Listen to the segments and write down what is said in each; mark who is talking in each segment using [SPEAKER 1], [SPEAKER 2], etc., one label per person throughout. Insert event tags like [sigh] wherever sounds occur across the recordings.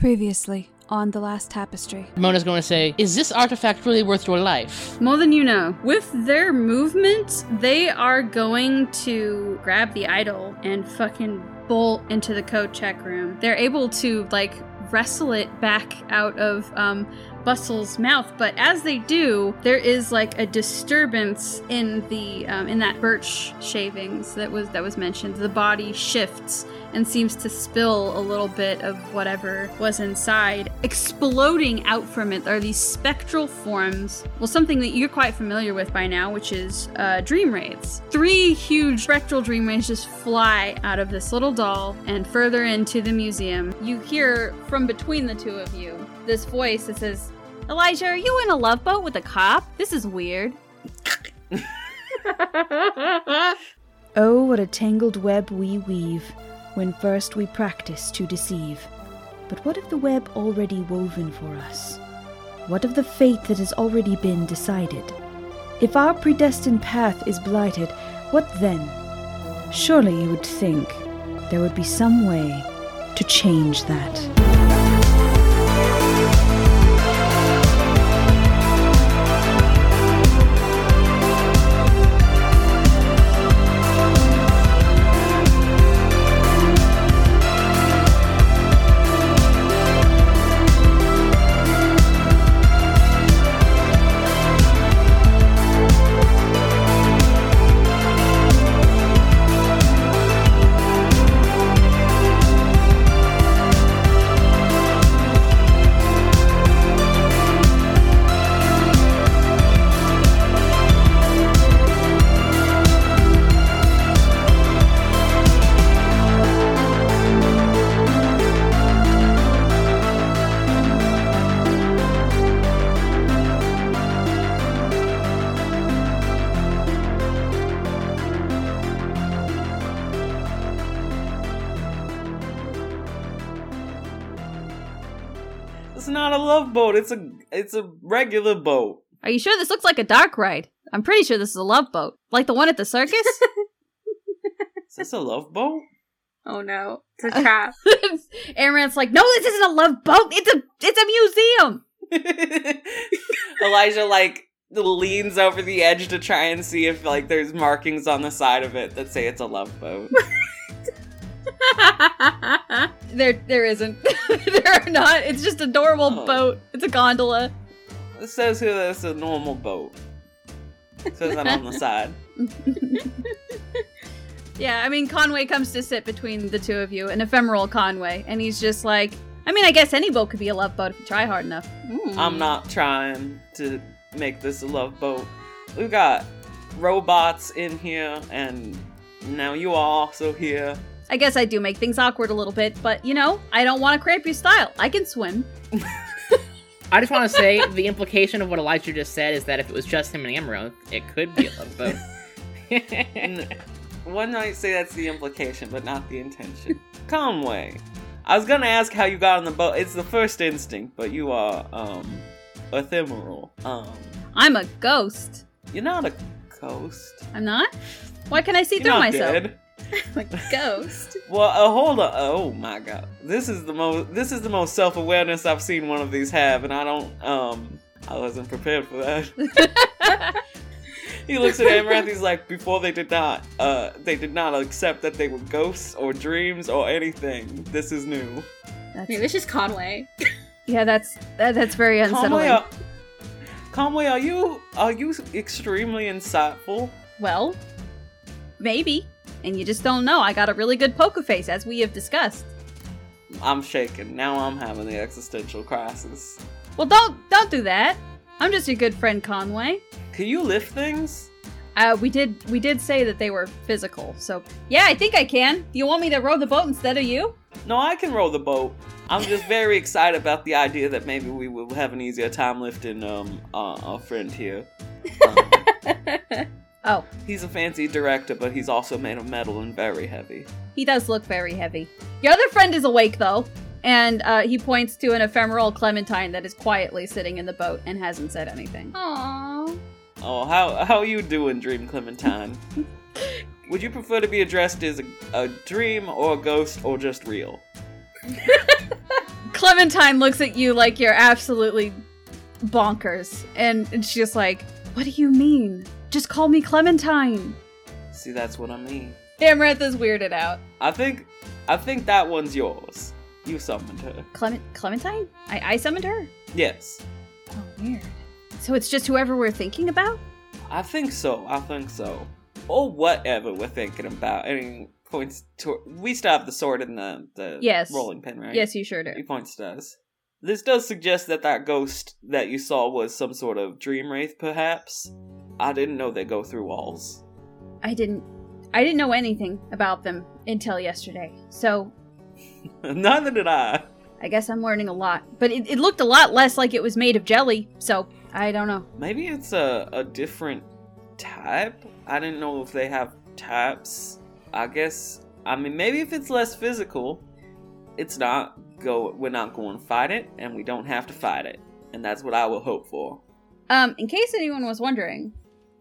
[SPEAKER 1] Previously on the last tapestry.
[SPEAKER 2] Mona's going to say, Is this artifact really worth your life?
[SPEAKER 3] More than you know. With their movement, they are going to grab the idol and fucking bolt into the code check room. They're able to, like, wrestle it back out of um, Bustle's mouth, but as they do, there is like a disturbance in the um, in that birch shavings that was that was mentioned. The body shifts and seems to spill a little bit of whatever was inside. Exploding out from it are these spectral forms. Well, something that you're quite familiar with by now, which is uh, dream wraiths. Three huge spectral dream wraiths just fly out of this little doll and further into the museum. You hear from between the two of you this voice that says, Elijah, are you in a love boat with a cop? This is weird. [laughs]
[SPEAKER 1] Oh, what a tangled web we weave when first we practice to deceive. But what of the web already woven for us? What of the fate that has already been decided? If our predestined path is blighted, what then? Surely you would think there would be some way to change that.
[SPEAKER 4] It's a it's a regular boat.
[SPEAKER 3] Are you sure this looks like a dark ride? I'm pretty sure this is a love boat. Like the one at the circus? [laughs]
[SPEAKER 4] Is this a love boat?
[SPEAKER 5] Oh no, it's a [laughs] trap.
[SPEAKER 3] Amaranth's like, no, this isn't a love boat. It's a it's a museum. [laughs]
[SPEAKER 4] Elijah like leans over the edge to try and see if like there's markings on the side of it that say it's a love boat. [laughs]
[SPEAKER 3] There there isn't. [laughs] there are not. It's just a normal
[SPEAKER 4] Oh.
[SPEAKER 3] boat. It's a gondola.
[SPEAKER 4] it says here that it's a normal boat. It says that on the [laughs] side.
[SPEAKER 3] Yeah, I mean Conway comes to sit between the two of you, an ephemeral Conway, and he's just like, I mean, I guess any boat could be a love boat if you try hard enough. Hmm.
[SPEAKER 4] I'm not trying to make this a love boat. We've got robots in here, and now you are also here.
[SPEAKER 3] I guess I do make things awkward a little bit, but you know, I don't want to cramp your style. I can swim. [laughs]
[SPEAKER 2] I just want to say the implication of what Elijah just said is that if it was just him and Amaranth, it could be a love boat. [laughs]
[SPEAKER 4] N- One might say that's the implication, but not the intention. Conway, I was gonna ask how you got on the boat. It's the first instinct, but you are um ephemeral. Um,
[SPEAKER 3] I'm a ghost.
[SPEAKER 4] you're not a ghost.
[SPEAKER 3] I'm not? Why can I see
[SPEAKER 4] You're
[SPEAKER 3] through
[SPEAKER 4] not
[SPEAKER 3] myself?
[SPEAKER 4] dead. [laughs]
[SPEAKER 3] I'm a ghost.
[SPEAKER 4] Well, uh, hold on. Oh my god, this is the most this is the most self awareness I've seen one of these have, and I don't um I wasn't prepared for that. [laughs] [laughs] he looks at Amaranth. He's like, before they did not uh they did not accept that they were ghosts or dreams or anything. This is new.
[SPEAKER 3] That's,
[SPEAKER 5] Maybe it's just Conway.
[SPEAKER 3] yeah, that's that, that's very unsettling.
[SPEAKER 4] Conway, are, Conway, are you are you extremely insightful?
[SPEAKER 3] Well, maybe. And you just don't know. I got a really good poker face, as we have discussed.
[SPEAKER 4] I'm shaking. Now I'm having the existential crisis.
[SPEAKER 3] Well, don't don't do that. I'm just your good friend Conway.
[SPEAKER 4] Can you lift things?
[SPEAKER 3] Uh, we did we did say that they were physical, so yeah, I think I can. Do you want me to row the boat instead of you?
[SPEAKER 4] No, I can row the boat. I'm just very [laughs] excited about the idea that maybe we will have an easier time lifting um uh, our friend here. [laughs] Um,
[SPEAKER 3] Oh,
[SPEAKER 4] he's a fancy director, but he's also made of metal and very heavy.
[SPEAKER 3] he does look very heavy. Your other friend is awake though, and uh, he points to an ephemeral Clementine that is quietly sitting in the boat and hasn't said anything.
[SPEAKER 5] Aww.
[SPEAKER 4] Oh, how how you doing, Dream Clementine? [laughs] Would you prefer to be addressed as a, a dream or a ghost or just real? [laughs]
[SPEAKER 3] Clementine looks at you like you're absolutely bonkers, and, and she's just like, "What do you mean? Just call me Clementine."
[SPEAKER 4] See, that's what I mean.
[SPEAKER 3] Amaranth is weirded out.
[SPEAKER 4] I think, I think that one's yours. You summoned her.
[SPEAKER 3] Clement Clementine? I, I summoned her.
[SPEAKER 4] Yes,
[SPEAKER 3] Oh, weird. So it's just whoever we're thinking about.
[SPEAKER 4] I think so. I think so. Or whatever we're thinking about. I mean, points to. We still have the sword and the the
[SPEAKER 3] Yes.
[SPEAKER 4] rolling pin, right?
[SPEAKER 3] Yes, you sure do.
[SPEAKER 4] He points to us. This does suggest that that ghost that you saw was some sort of dream wraith, perhaps. I didn't know they go through walls.
[SPEAKER 3] I didn't. I didn't know anything about them until yesterday. So [laughs]
[SPEAKER 4] Neither did I.
[SPEAKER 3] I guess I'm learning a lot. But it, it looked a lot less like it was made of jelly. So I don't know.
[SPEAKER 4] Maybe it's a, a different type. I didn't know if they have types. I guess. I mean, maybe if it's less physical, it's not go. We're not going to fight it, and we don't have to fight it, and that's what I will hope for.
[SPEAKER 3] Um, in case anyone was wondering,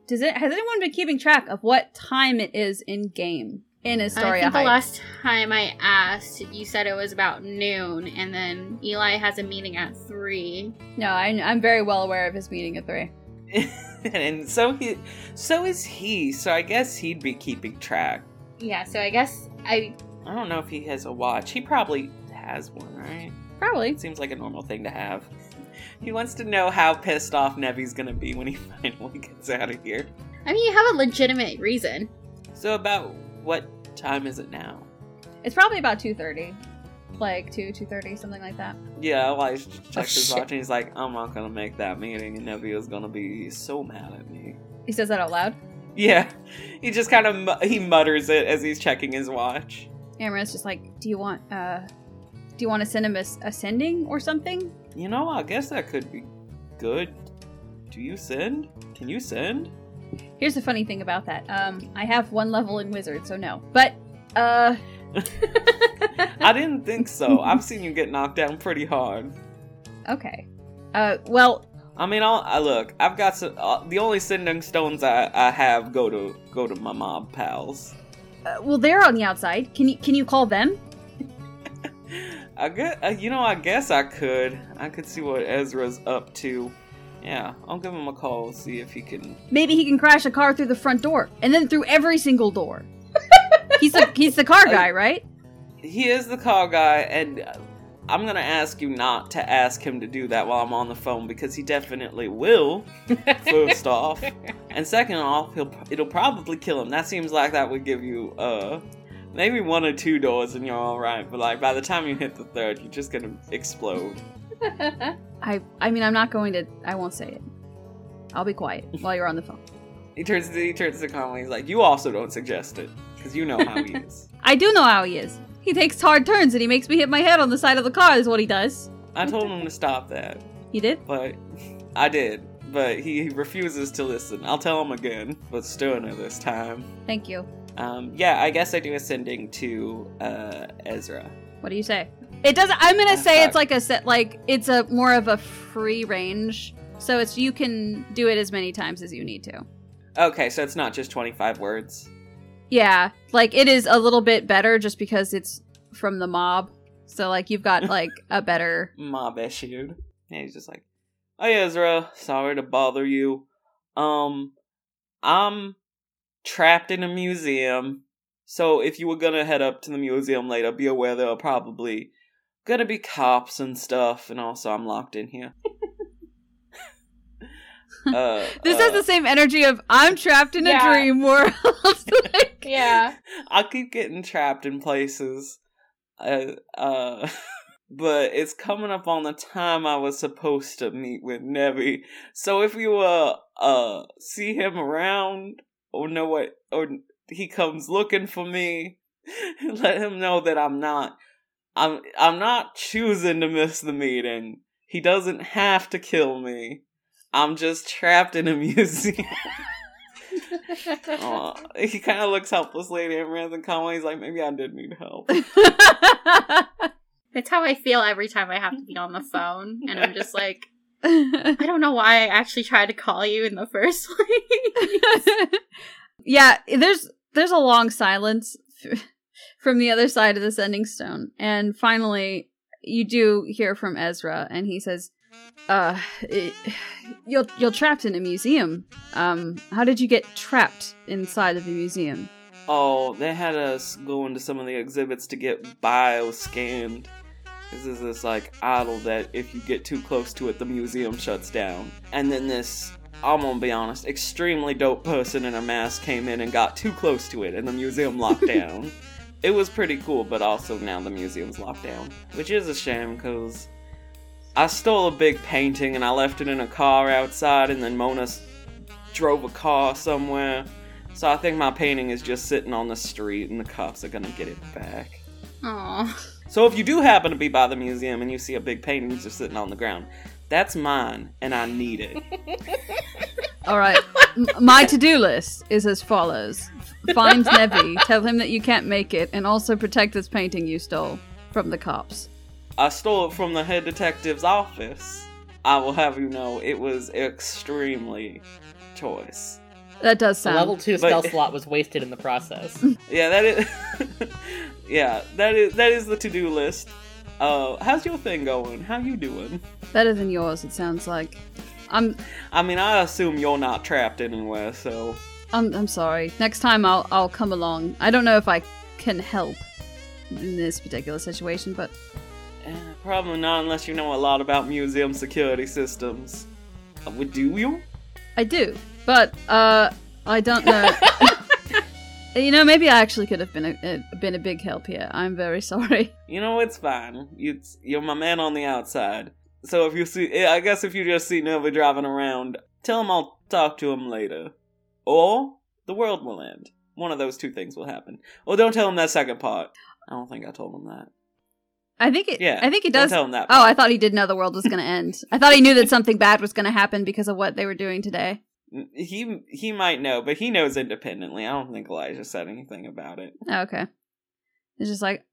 [SPEAKER 3] does it has anyone been keeping track of what time it is in game in a story.
[SPEAKER 5] I
[SPEAKER 3] Astoria
[SPEAKER 5] think the last time I asked, you said it was about noon, and then Eli has a meeting at three.
[SPEAKER 3] No, I, I'm very well aware of his meeting at three. [laughs]
[SPEAKER 4] and so he, so is he. So I guess he'd be keeping track.
[SPEAKER 5] Yeah, so I guess I
[SPEAKER 4] I don't know if he has a watch. He probably has one, right?
[SPEAKER 3] Probably.
[SPEAKER 4] It seems like a normal thing to have. He wants to know how pissed off Nevi's gonna be when he [laughs] finally gets out of here.
[SPEAKER 5] I mean you have a legitimate reason.
[SPEAKER 4] So about what time is it now?
[SPEAKER 3] It's probably about two thirty, like two two thirty, something like that.
[SPEAKER 4] Yeah, Elijah checks his
[SPEAKER 3] shit.
[SPEAKER 4] watch and he's like, I'm not gonna make that meeting and Nevi is gonna be so mad at me.
[SPEAKER 3] He says that out loud.
[SPEAKER 4] Yeah, [laughs] he just kind of he mutters it as he's checking his watch.
[SPEAKER 3] Amaranth's just like, "Do you want uh, do you want to send him a, s- a sending or something?"
[SPEAKER 4] You know, I guess that could be good. Do you send? Can you send?
[SPEAKER 3] Here's the funny thing about that. Um, I have one level in wizard, so no. But uh, [laughs]
[SPEAKER 4] I didn't think so. I've seen you get knocked down pretty hard. [laughs]
[SPEAKER 3] okay. Uh, well,
[SPEAKER 4] I mean, I'll, I look. I've got some, uh, the only sending stones I, I have go to go to my mob pals.
[SPEAKER 3] uh, well, they're on the outside. Can you can you call them? [laughs]
[SPEAKER 4] I get, uh, you know, I guess I could. I could see what Ezra's up to. Yeah, I'll give him a call. See if he can.
[SPEAKER 3] Maybe he can crash a car through the front door and then through every single door. [laughs] he's the he's the car guy, right?
[SPEAKER 4] He is the car guy, and uh, I'm gonna ask you not to ask him to do that while I'm on the phone because he definitely will. First [laughs] off, and second off, he'll it'll probably kill him. That seems like that would give you uh maybe one or two doors and you're all right. But like by the time you hit the third, you're just gonna explode. [laughs]
[SPEAKER 3] I I mean, I'm not going to. I won't say it. I'll be quiet [laughs] while you're on the phone.
[SPEAKER 4] He turns to he turns to Conley. He's like, "You also don't suggest it because you know how he [laughs] is."
[SPEAKER 3] I do know how he is. He takes hard turns and he makes me hit my head on the side of the car. Is what he does.
[SPEAKER 4] I told him to stop that,
[SPEAKER 3] He did.
[SPEAKER 4] but I did. But he refuses to listen. I'll tell him again, but sterner this time.
[SPEAKER 3] Thank you.
[SPEAKER 4] Um, yeah, I guess I do ascending to uh, Ezra.
[SPEAKER 3] What do you say? It doesn't. I'm gonna
[SPEAKER 4] Uh,
[SPEAKER 3] say it's like a set. Like it's a more of a free range. So it's you can do it as many times as you need to.
[SPEAKER 4] Okay, so it's not just 25 words.
[SPEAKER 3] Yeah, like it is a little bit better just because it's from the mob. So like you've got [laughs] like a better.
[SPEAKER 4] Mob issued. And he's just like, Hey Ezra, sorry to bother you. Um, I'm trapped in a museum. So if you were gonna head up to the museum later, be aware there are probably gonna be cops and stuff, and also I'm locked in here. [laughs] uh,
[SPEAKER 3] This
[SPEAKER 4] uh,
[SPEAKER 3] has the same energy of I'm trapped in
[SPEAKER 5] Yeah.
[SPEAKER 3] a dream world. [laughs] Like-
[SPEAKER 5] Yeah.
[SPEAKER 4] I keep getting trapped in places. Uh, uh, [laughs] but it's coming up on the time I was supposed to meet with Nevi. So if you uh uh see him around Oh, or know what or he comes looking for me, [laughs] let him know that I'm not I'm I'm not choosing to miss the meeting. He doesn't have to kill me. I'm just trapped in a [laughs] museum. Aw, he kind of looks helplessly at Amaranth and Conway. He's like, maybe I did need help. [laughs]
[SPEAKER 5] That's how I feel every time I have to be on the phone. And I'm just like, I don't know why I actually tried to call you in the first [laughs] place. [laughs]
[SPEAKER 3] yeah, there's there's a long silence f- from the other side of the sending stone, and finally, you do hear from Ezra, and he says, "Uh, it, you're you're trapped in a museum. Um, how did you get trapped inside of the museum?"
[SPEAKER 4] Oh, they had us go into some of the exhibits to get bio scanned. This is this like idol that if you get too close to it, the museum shuts down. And then this, I'm gonna be honest, extremely dope person in a mask came in and got too close to it, and the museum locked [laughs] down. It was pretty cool, but also now the museum's locked down, which is a shame because I stole a big painting and I left it in a car outside, and then Mona drove a car somewhere. So I think my painting is just sitting on the street, and the cops are gonna get it back.
[SPEAKER 5] Aw.
[SPEAKER 4] So if you do happen to be by the museum and you see a big painting just sitting on the ground, that's mine, and I need it. [laughs]
[SPEAKER 3] All right. My to-do list is as follows: Find Nevi, tell him that you can't make it, and also protect this painting you stole from the cops.
[SPEAKER 4] I stole it from the head detective's office. I will have you know it was extremely choice.
[SPEAKER 3] That does
[SPEAKER 2] The
[SPEAKER 3] sound
[SPEAKER 2] level two spell
[SPEAKER 4] But- [laughs]
[SPEAKER 2] slot was wasted in the process. [laughs]
[SPEAKER 4] Yeah, that is. [laughs] yeah, that is that is the to-do list. Uh, how's your thing going? How you doing?
[SPEAKER 3] better than yours. It sounds like. I'm
[SPEAKER 4] I mean, I assume you're not trapped anywhere, so
[SPEAKER 3] I'm I'm sorry. Next time I'll I'll come along. I don't know if I can help in this particular situation, but
[SPEAKER 4] eh, probably not unless you know a lot about museum security systems. Uh, would do you?
[SPEAKER 3] I do. But uh I don't know. [laughs] you know, maybe I actually could have been a, a been a big help here. I'm very [laughs] sorry.
[SPEAKER 4] You know, it's fine. You, you're my man on the outside. So if you see, eh, I guess if you just see Nova driving around, tell him I'll talk to him later. Or the world will end. One of those two things will happen. Or don't tell him that second part. I don't think I told him that.
[SPEAKER 3] I think it
[SPEAKER 4] Yeah,
[SPEAKER 3] I think it
[SPEAKER 4] don't
[SPEAKER 3] does
[SPEAKER 4] tell him that
[SPEAKER 3] Oh. I thought he did know the world was going to end. I thought he knew that something bad was going to happen because of what they were doing today.
[SPEAKER 4] He he might know, but he knows independently. I don't think Elijah said anything about it.
[SPEAKER 3] Oh, okay. It's just like,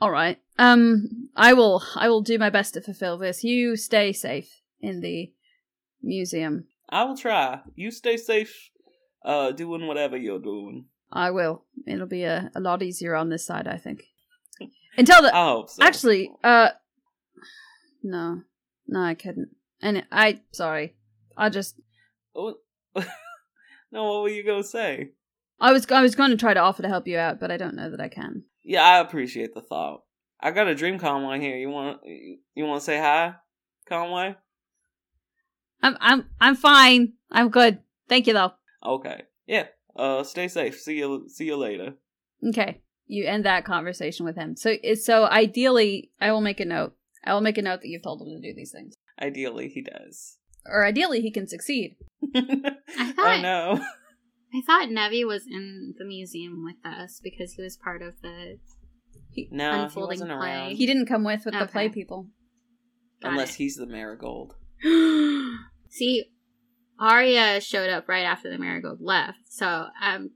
[SPEAKER 3] all right. Um, I will. I will do my best to fulfill this. You stay safe in the museum.
[SPEAKER 4] I will try. You stay safe, uh, doing whatever you're doing.
[SPEAKER 3] I will. It'll be a, a lot easier on this side, I think. Until the
[SPEAKER 4] I hope so.
[SPEAKER 3] actually, uh, no, no, I couldn't. And I sorry. I just
[SPEAKER 4] Oh, no, what were you gonna say?
[SPEAKER 3] I was I was going to try to offer to help you out, but I don't know that I can.
[SPEAKER 4] Yeah, I appreciate the thought. I got a dream Conway here. You want you want to say hi, Conway?
[SPEAKER 3] I'm I'm I'm fine. I'm good. Thank you though.
[SPEAKER 4] Okay. Yeah. Uh, stay safe. See you. See you later.
[SPEAKER 3] Okay. You end that conversation with him. So so ideally, I will make a note. I will make a note that you've told him to do these things.
[SPEAKER 4] Ideally, he does.
[SPEAKER 3] Or ideally, he can succeed. [laughs]
[SPEAKER 5] I
[SPEAKER 4] oh,
[SPEAKER 5] thought, oh
[SPEAKER 4] no.
[SPEAKER 5] I thought Nevi was in the museum with us because he was part of the.
[SPEAKER 4] No, he
[SPEAKER 5] Unfolding
[SPEAKER 4] wasn't
[SPEAKER 5] play.
[SPEAKER 4] around.
[SPEAKER 3] He didn't come with with the play people.
[SPEAKER 5] Got
[SPEAKER 4] Unless
[SPEAKER 5] it.
[SPEAKER 4] he's the marigold. [gasps]
[SPEAKER 5] See, Arya showed up right after the marigold left, so I'm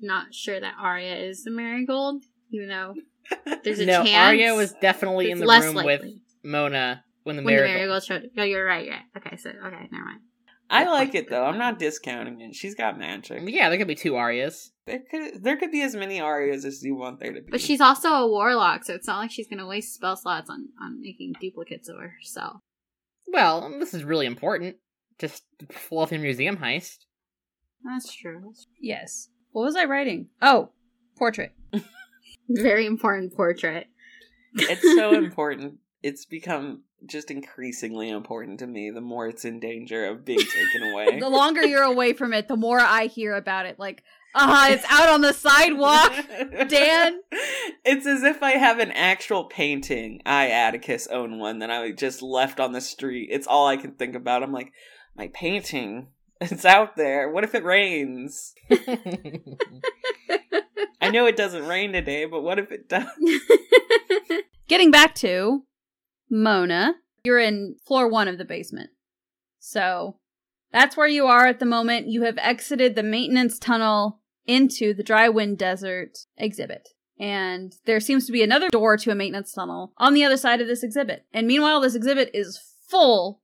[SPEAKER 5] not sure that Arya is the marigold, even though there's a [laughs]
[SPEAKER 2] no,
[SPEAKER 5] chance.
[SPEAKER 2] Arya was definitely in the room
[SPEAKER 5] likely.
[SPEAKER 2] with Mona when the
[SPEAKER 5] when
[SPEAKER 2] marigold.
[SPEAKER 5] the marigold showed up. Oh, you're right. Yeah. Okay. So okay, never mind.
[SPEAKER 4] I like it though. I'm not discounting it. She's got magic.
[SPEAKER 2] Yeah, there could be two Aryas.
[SPEAKER 4] There could there could be as many Arias as you want there to be.
[SPEAKER 5] But she's also a warlock, so it's not like she's gonna waste spell slots on on making duplicates of herself.
[SPEAKER 2] Well, this is really important. Just fluffy museum heist.
[SPEAKER 5] That's true.
[SPEAKER 3] Yes. What was I writing? Oh, portrait. [laughs]
[SPEAKER 5] Very important portrait.
[SPEAKER 4] it's so [laughs] important. It's become just increasingly important to me the more it's in danger of being taken [laughs] away.
[SPEAKER 3] The longer you're away from it, the more I hear about it. Like, ah, it's out on the sidewalk. Dan? [laughs]
[SPEAKER 4] It's as if I have an actual painting. I, Atticus, own one that I just left on the street. It's all I can think about. I'm like, my painting. [laughs] It's out there. What if it rains? I know it doesn't rain today, but what if it does?
[SPEAKER 3] Getting back to Mona, you're in floor one of the basement. So that's where you are at the moment. You have exited the maintenance tunnel into the dry wind desert exhibit. And there seems to be another door to a maintenance tunnel on the other side of this exhibit. And meanwhile, this exhibit is full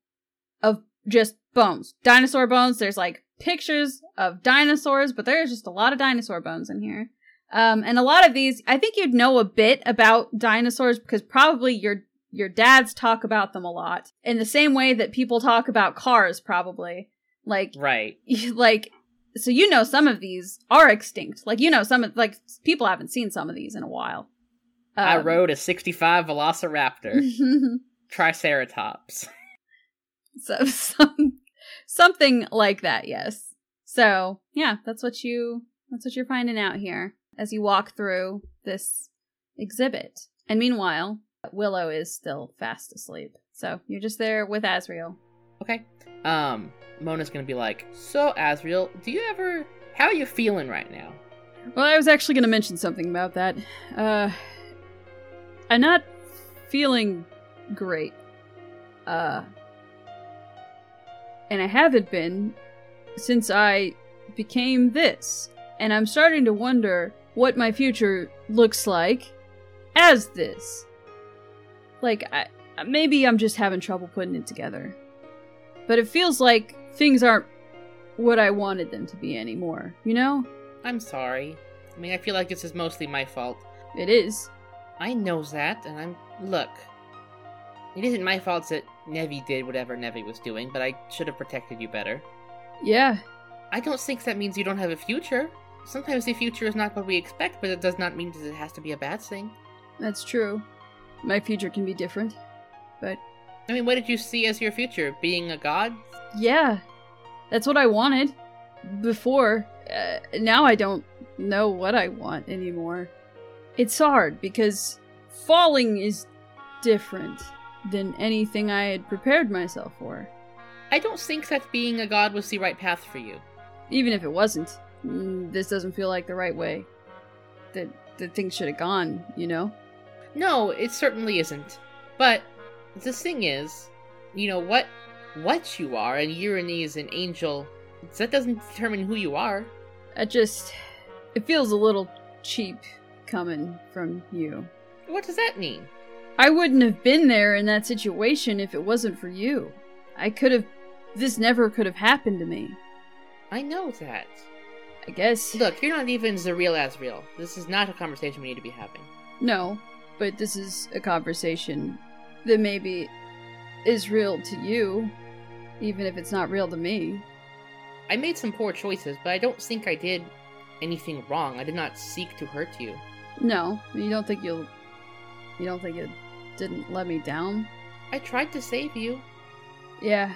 [SPEAKER 3] of just bones. Dinosaur bones. There's like pictures of dinosaurs, but there's just a lot of dinosaur bones in here. Um, and a lot of these, I think you'd know a bit about dinosaurs because probably your your dads talk about them a lot in the same way that people talk about cars probably like
[SPEAKER 2] Right. [laughs]
[SPEAKER 3] like so you know some of these are extinct like you know some of like people haven't seen some of these in a while
[SPEAKER 2] I
[SPEAKER 3] Um,
[SPEAKER 2] rode a 65 Velociraptor. [laughs] Triceratops.
[SPEAKER 3] so [laughs] some something like that yes so yeah that's what you that's what you're finding out here as you walk through this exhibit and meanwhile willow is still fast asleep so you're just there with asriel
[SPEAKER 2] Okay. Um, Mona's gonna be like, So, Asriel, do you ever. How are you feeling right now?
[SPEAKER 3] well i was actually going to mention something about that uh i'm not feeling great uh and i haven't been since i became this and i'm starting to wonder what my future looks like as this like i maybe i'm just having trouble putting it together but it feels like things aren't what i wanted them to be anymore you know
[SPEAKER 2] I'm sorry. I mean, I feel like this is mostly my fault.
[SPEAKER 3] it is
[SPEAKER 2] I knows that, and I'm. Look. It isn't my fault that Nevi did whatever Nevi was doing, but I should have protected you better.
[SPEAKER 3] yeah
[SPEAKER 2] I don't think that means you don't have a future. Sometimes the future is not what we expect, but it does not mean that it has to be a bad thing.
[SPEAKER 3] That's true. My future can be different. But
[SPEAKER 2] I mean, what did you see as your future? Being a god?
[SPEAKER 3] yeah, that's what I wanted before. Uh, now I don't know what I want anymore. It's hard because falling is different than anything I had prepared myself for.
[SPEAKER 2] I don't think that being a god was the right path for you.
[SPEAKER 3] Even if it wasn't, mm, this doesn't feel like the right way. That that things should have gone, you know?
[SPEAKER 2] No, it certainly isn't. But the thing is, you know what what you are, and Urani is an angel. That doesn't determine who you are.
[SPEAKER 3] I just it feels a little cheap coming from you.
[SPEAKER 2] What does that mean?
[SPEAKER 3] I wouldn't have been there in that situation if it wasn't for you. I could have. This never could have happened to me.
[SPEAKER 2] I know that.
[SPEAKER 3] I guess.
[SPEAKER 2] Look, you're not even the real Asriel. This is not a conversation we need to be having.
[SPEAKER 3] No, but this is a conversation that maybe is real to you, even if it's not real to me.
[SPEAKER 2] I made some poor choices, but I don't think I did anything wrong. I did not seek to hurt you.
[SPEAKER 3] No, you don't think you'll. You don't think it didn't let me down?
[SPEAKER 2] I tried to save you.
[SPEAKER 3] Yeah,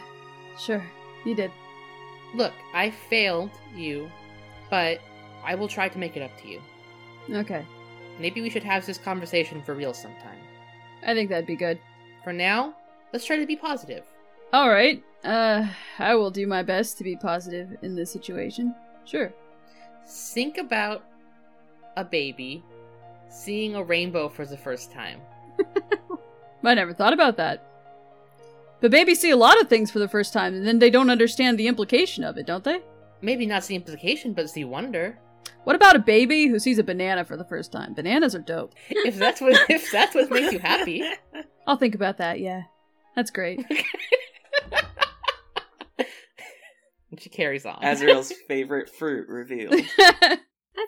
[SPEAKER 3] sure, you did.
[SPEAKER 2] Look, I failed you, but I will try to make it up to you.
[SPEAKER 3] Okay,
[SPEAKER 2] Maybe we should have this conversation for real sometime.
[SPEAKER 3] I think that'd be good.
[SPEAKER 2] For now, let's try to be positive.
[SPEAKER 3] All right, uh, I will do my best to be positive in this situation. Sure.
[SPEAKER 2] Think about a baby seeing a rainbow for the first time. [laughs]
[SPEAKER 3] I never thought about that. But babies see a lot of things for the first time, and then they don't understand the implication of it, don't they?
[SPEAKER 2] Maybe not the implication, but the wonder.
[SPEAKER 3] What about a baby who sees a banana for the first time? Bananas are dope.
[SPEAKER 2] If that's what if that's what makes you happy. [laughs]
[SPEAKER 3] I'll think about that, yeah. That's great. [laughs]
[SPEAKER 2] And she carries on.
[SPEAKER 4] Asriel's [laughs] favorite fruit revealed.
[SPEAKER 5] That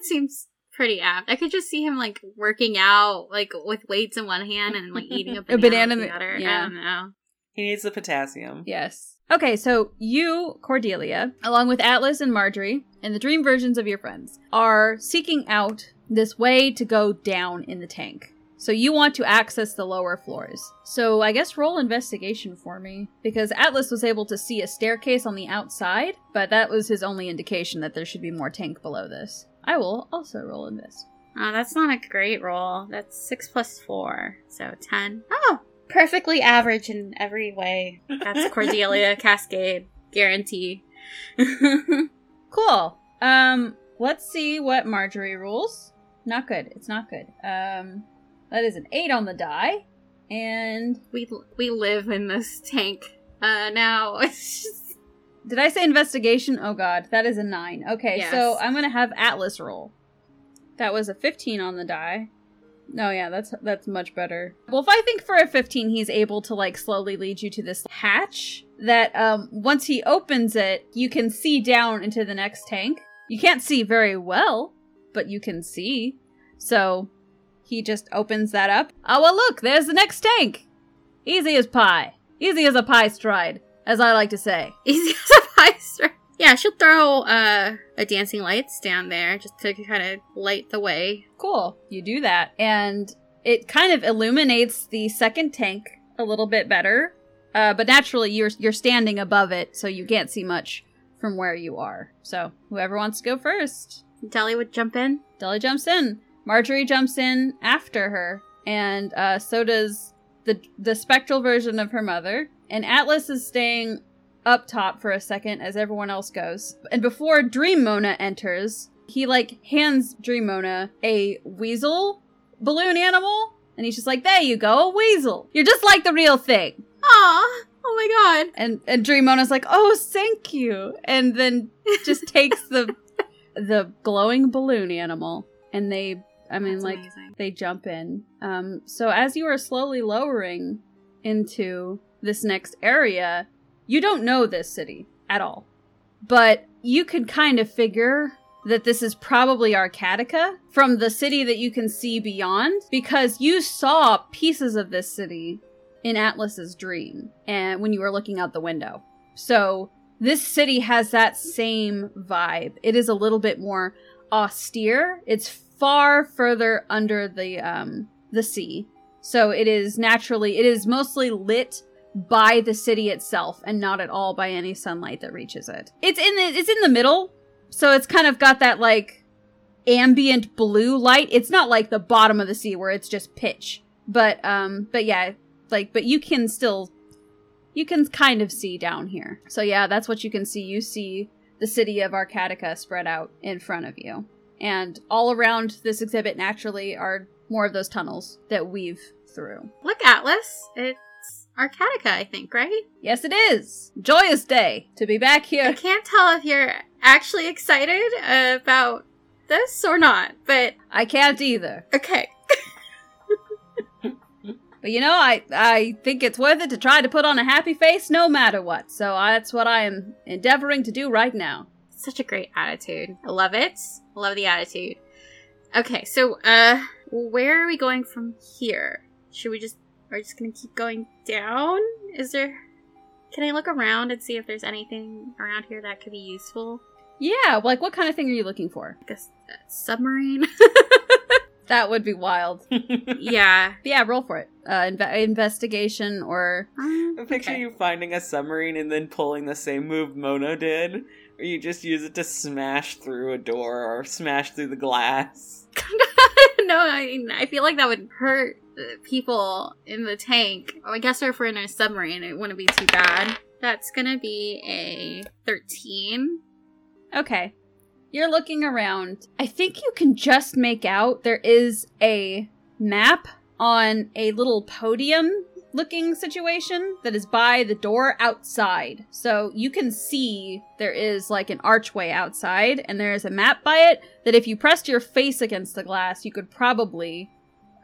[SPEAKER 5] seems pretty apt. I could just see him like working out, like with weights in one hand and like eating a banana,
[SPEAKER 3] banana in
[SPEAKER 5] the
[SPEAKER 3] the-
[SPEAKER 5] other.
[SPEAKER 3] yeah.
[SPEAKER 5] I don't know.
[SPEAKER 4] He needs the potassium.
[SPEAKER 3] yes. Okay, so you, Cordelia, along with Atlas and Marjorie, and the dream versions of your friends, are seeking out this way to go down in the tank. So you want to access the lower floors. So I guess roll investigation for me because Atlas was able to see a staircase on the outside, but that was his only indication that there should be more tank below this. I will also roll invest.
[SPEAKER 5] Oh, that's not a great roll. That's six plus four, so ten. Oh, perfectly average in every way. That's Cordelia [laughs] Cascade guarantee. [laughs]
[SPEAKER 3] Cool. Um, let's see what Marjorie rules. Not good. It's not good. Um, that is an eight on the die, and
[SPEAKER 5] we we live in this tank uh now. [laughs]
[SPEAKER 3] Did I say investigation? Oh god, that is a nine. Okay,
[SPEAKER 5] Yes.
[SPEAKER 3] so I'm gonna have Atlas roll. That was a 15 on the die. No, yeah, that's that's much better. Well, if I think for a 15, he's able to like slowly lead you to this hatch that um once he opens it, you can see down into the next tank. You can't see very well, but you can see. So he just opens that up. Oh well, look, there's the next tank. Easy as pie. Easy as a pie stride, as I like to say. [laughs]
[SPEAKER 5] Easy as a pie stride. Yeah, she'll throw uh, a dancing lights down there just to kind of light the way.
[SPEAKER 3] Cool. You do that, and it kind of illuminates the second tank a little bit better. Uh, but naturally, you're you're standing above it, so you can't see much from where you are. So whoever wants to go first,
[SPEAKER 5] Deli would jump in.
[SPEAKER 3] Deli jumps in. Marjorie jumps in after her, and uh, so does the the spectral version of her mother. And Atlas is staying up top for a second as everyone else goes. And before Dream Mona enters, he like hands Dream Mona a weasel balloon animal, and he's just like, "There you go, a weasel. You're just like the real thing."
[SPEAKER 5] Aw, oh my god.
[SPEAKER 3] And and Dream Mona's like, "Oh, thank you," and then just [laughs] takes the the glowing balloon animal, and they, I mean,
[SPEAKER 5] That's
[SPEAKER 3] like
[SPEAKER 5] amazing.
[SPEAKER 3] they jump in. Um, so as you are slowly lowering into this next area, you don't know this city at all, but you could kind of figure that this is probably Arcatica from the city that you can see beyond because you saw pieces of this city in Atlas's dream and when you were looking out the window. So this city has that same vibe. It is a little bit more austere. It's far further under the um the sea. So it is naturally it is mostly lit by the city itself and not at all by any sunlight that reaches it. It's in the it's in the middle. So it's kind of got that like ambient blue light. It's not like the bottom of the sea where it's just pitch. But um but yeah, like but you can still you can kind of see down here. So yeah, that's what you can see. You see the city of Arcatica spread out in front of you. And all around this exhibit naturally are more of those tunnels that weave through.
[SPEAKER 5] Look, Atlas. It's Arcatica, I think, right?
[SPEAKER 3] Yes, it is. Joyous day to be back here.
[SPEAKER 5] I can't tell if you're actually excited about this or not, but
[SPEAKER 3] I can't either.
[SPEAKER 5] okay. [laughs]
[SPEAKER 3] But you know, I I think it's worth it to try to put on a happy face no matter what. So that's what I am endeavoring to do right now.
[SPEAKER 5] Such a great attitude. I love it. I Love the attitude. Okay, so uh where are we going from here? Should we just are just gonna keep going down? Is there can I look around and see if there's anything around here that could be useful?
[SPEAKER 3] Yeah, like what kind of thing are you looking for?
[SPEAKER 5] I guess a submarine. [laughs]
[SPEAKER 3] That would be wild. [laughs]
[SPEAKER 5] yeah.
[SPEAKER 3] yeah, roll for it. Uh, inve- investigation or
[SPEAKER 5] Um,
[SPEAKER 4] I picture
[SPEAKER 5] okay.
[SPEAKER 4] you finding a submarine and then pulling the same move Mona did, or you just use it to smash through a door or smash through the glass. [laughs]
[SPEAKER 5] no, I mean, I feel like that would hurt people in the tank. I guess if we're in a submarine, it wouldn't be too bad. That's gonna be a 13.
[SPEAKER 3] Okay. You're looking around. I think you can just make out there is a map on a little podium looking situation that is by the door outside. So you can see there is like an archway outside and there is a map by it that if you pressed your face against the glass, you could probably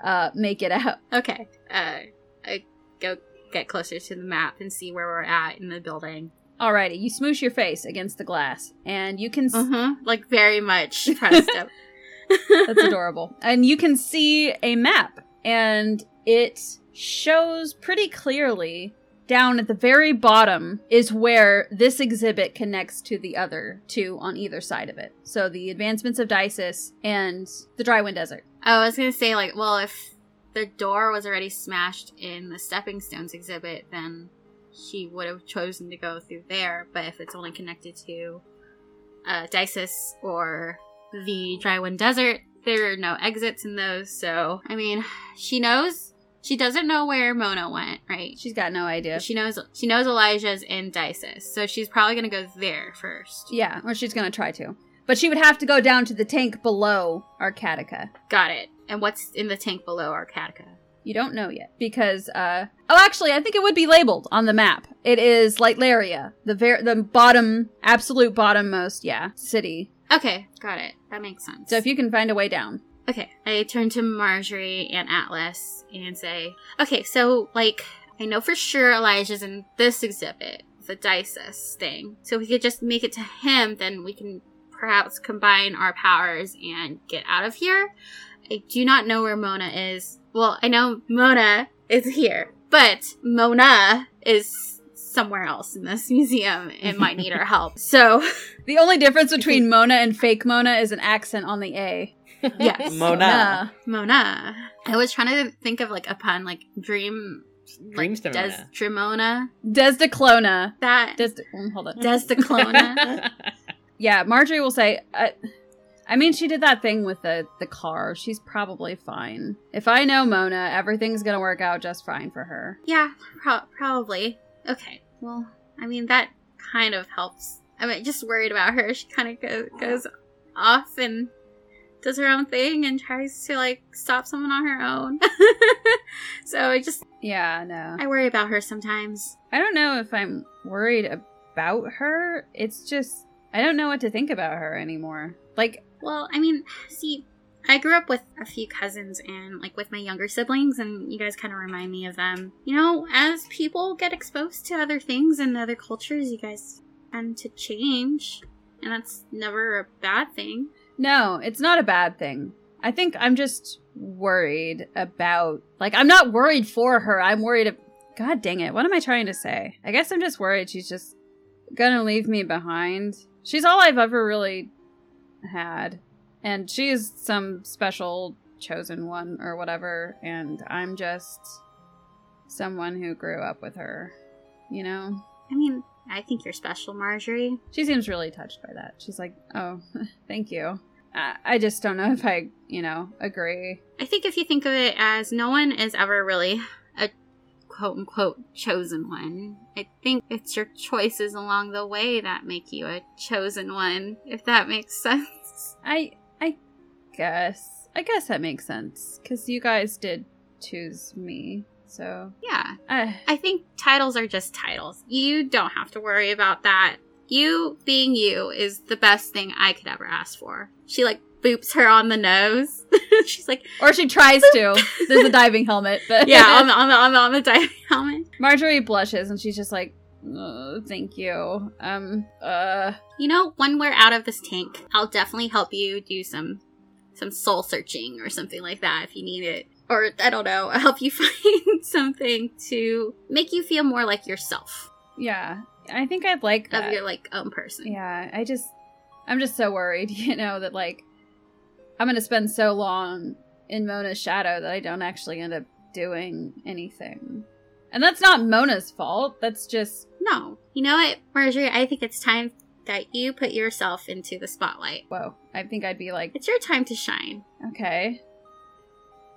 [SPEAKER 3] uh make it out. [laughs]
[SPEAKER 5] Okay. Uh, I go get closer to the map and see where we're at in the building.
[SPEAKER 3] Alrighty, you smoosh your face against the glass and you can s-
[SPEAKER 5] Uh-huh. Like, very much [laughs] pressed up.
[SPEAKER 3] That's adorable. And you can see a map, and it shows pretty clearly down at the very bottom is where this exhibit connects to the other two on either side of it. So the advancements of Dices and the Drywind Desert.
[SPEAKER 5] I was gonna say, like, well, if the door was already smashed in the Stepping Stones exhibit, then he would have chosen to go through there. But if it's only connected to uh, or the Drywind Desert, there are no exits in those. So, I mean, she knows. She doesn't know where Mona went, right?
[SPEAKER 3] She's got no idea.
[SPEAKER 5] She knows. She knows Elijah's in Dices, so she's probably gonna go there first.
[SPEAKER 3] Yeah, or she's gonna try to. But she would have to go down to the tank below Arcatica.
[SPEAKER 5] Got it. And what's in the tank below Arcatica?
[SPEAKER 3] You don't know yet because uh oh actually I think it would be labeled on the map. It is Lightlaria, the ver- the bottom absolute bottommost, yeah, city.
[SPEAKER 5] Okay, got it. That makes sense.
[SPEAKER 3] So if you can find a way down.
[SPEAKER 5] Okay, I turn to Marjorie and Atlas and say, okay, so, like, I know for sure Elijah's in this exhibit, the Dices thing. So if we could just make it to him, then we can perhaps combine our powers and get out of here. I do not know where Mona is. Well, I know Mona is here, but Mona is somewhere else in this [laughs] museum and might need our help. So, [laughs]
[SPEAKER 3] The only difference [laughs] between Mona and fake Mona is an accent on the A.
[SPEAKER 5] yes. [laughs]
[SPEAKER 4] Mona.
[SPEAKER 5] Mona. I was trying to think of like a pun, like dream. Like
[SPEAKER 2] Dreamstamina.
[SPEAKER 5] Desdemona.
[SPEAKER 3] Desdeclona.
[SPEAKER 5] That.
[SPEAKER 3] Des- mm, hold on.
[SPEAKER 5] Desdeclona. [laughs]
[SPEAKER 3] yeah, Marjorie will say, uh, I mean, she did that thing with the, the car. She's probably fine. If I know Mona, everything's gonna work out just fine for her.
[SPEAKER 5] yeah, pro- probably. Okay. Well, I mean, that kind of helps. I mean, just worried about her. She kind of go- goes off and does her own thing and tries to like stop someone on her own. [laughs] so I just
[SPEAKER 3] Yeah, no.
[SPEAKER 5] I worry about her sometimes.
[SPEAKER 3] I don't know if I'm worried about her. It's just, I don't know what to think about her anymore. Like,
[SPEAKER 5] Well, I mean, see, I grew up with a few cousins and like with my younger siblings, and you guys kind of remind me of them. You know, as people get exposed to other things and other cultures, you guys tend to change, and that's never a bad thing.
[SPEAKER 3] No, it's not a bad thing. I think I'm just worried about like I'm not worried for her. I'm worried ab- God dang it. What am I trying to say? I guess I'm just worried she's just gonna leave me behind. She's all I've ever really had. And she is some special chosen one or whatever, and I'm just someone who grew up with her. You know?
[SPEAKER 5] I mean, I think you're special, Marjorie.
[SPEAKER 3] She seems really touched by that. She's like, "Oh, [laughs] thank you." I, I just don't know if I, you know, agree.
[SPEAKER 5] I think if you think of it as no one is ever really a quote unquote chosen one, I think it's your choices along the way that make you a chosen one, if that makes [laughs] sense.
[SPEAKER 3] I, I guess, I guess that makes sense because you guys did choose me. So,
[SPEAKER 5] Yeah.
[SPEAKER 3] I,
[SPEAKER 5] I think titles are just titles. You don't have to worry about that. You being you is the best thing I could ever ask for. She like boops her on the nose. [laughs] She's like,
[SPEAKER 3] or she tries to. There's a diving helmet, but [laughs]
[SPEAKER 5] yeah, on [laughs] the on the on the, on the diving helmet.
[SPEAKER 3] Marjorie blushes and she's just like, "Uh, "Thank you." Um, uh,
[SPEAKER 5] You know, when we're out of this tank, I'll definitely help you do some some soul searching or something like that if you need it. Or I don't know, I'll [laughs] help you find something to make you feel more like yourself
[SPEAKER 3] yeah, I think I'd like
[SPEAKER 5] of your like own person.
[SPEAKER 3] Yeah, I just I'm just so worried, [laughs] you know, that like I'm gonna spend so long in Mona's shadow that I don't actually end up doing anything. And that's not Mona's fault. That's just
[SPEAKER 5] No, you know what, Marjorie? I think it's time that you put yourself into the spotlight.
[SPEAKER 3] whoa. I think I'd be like,
[SPEAKER 5] It's your time to shine.
[SPEAKER 3] okay.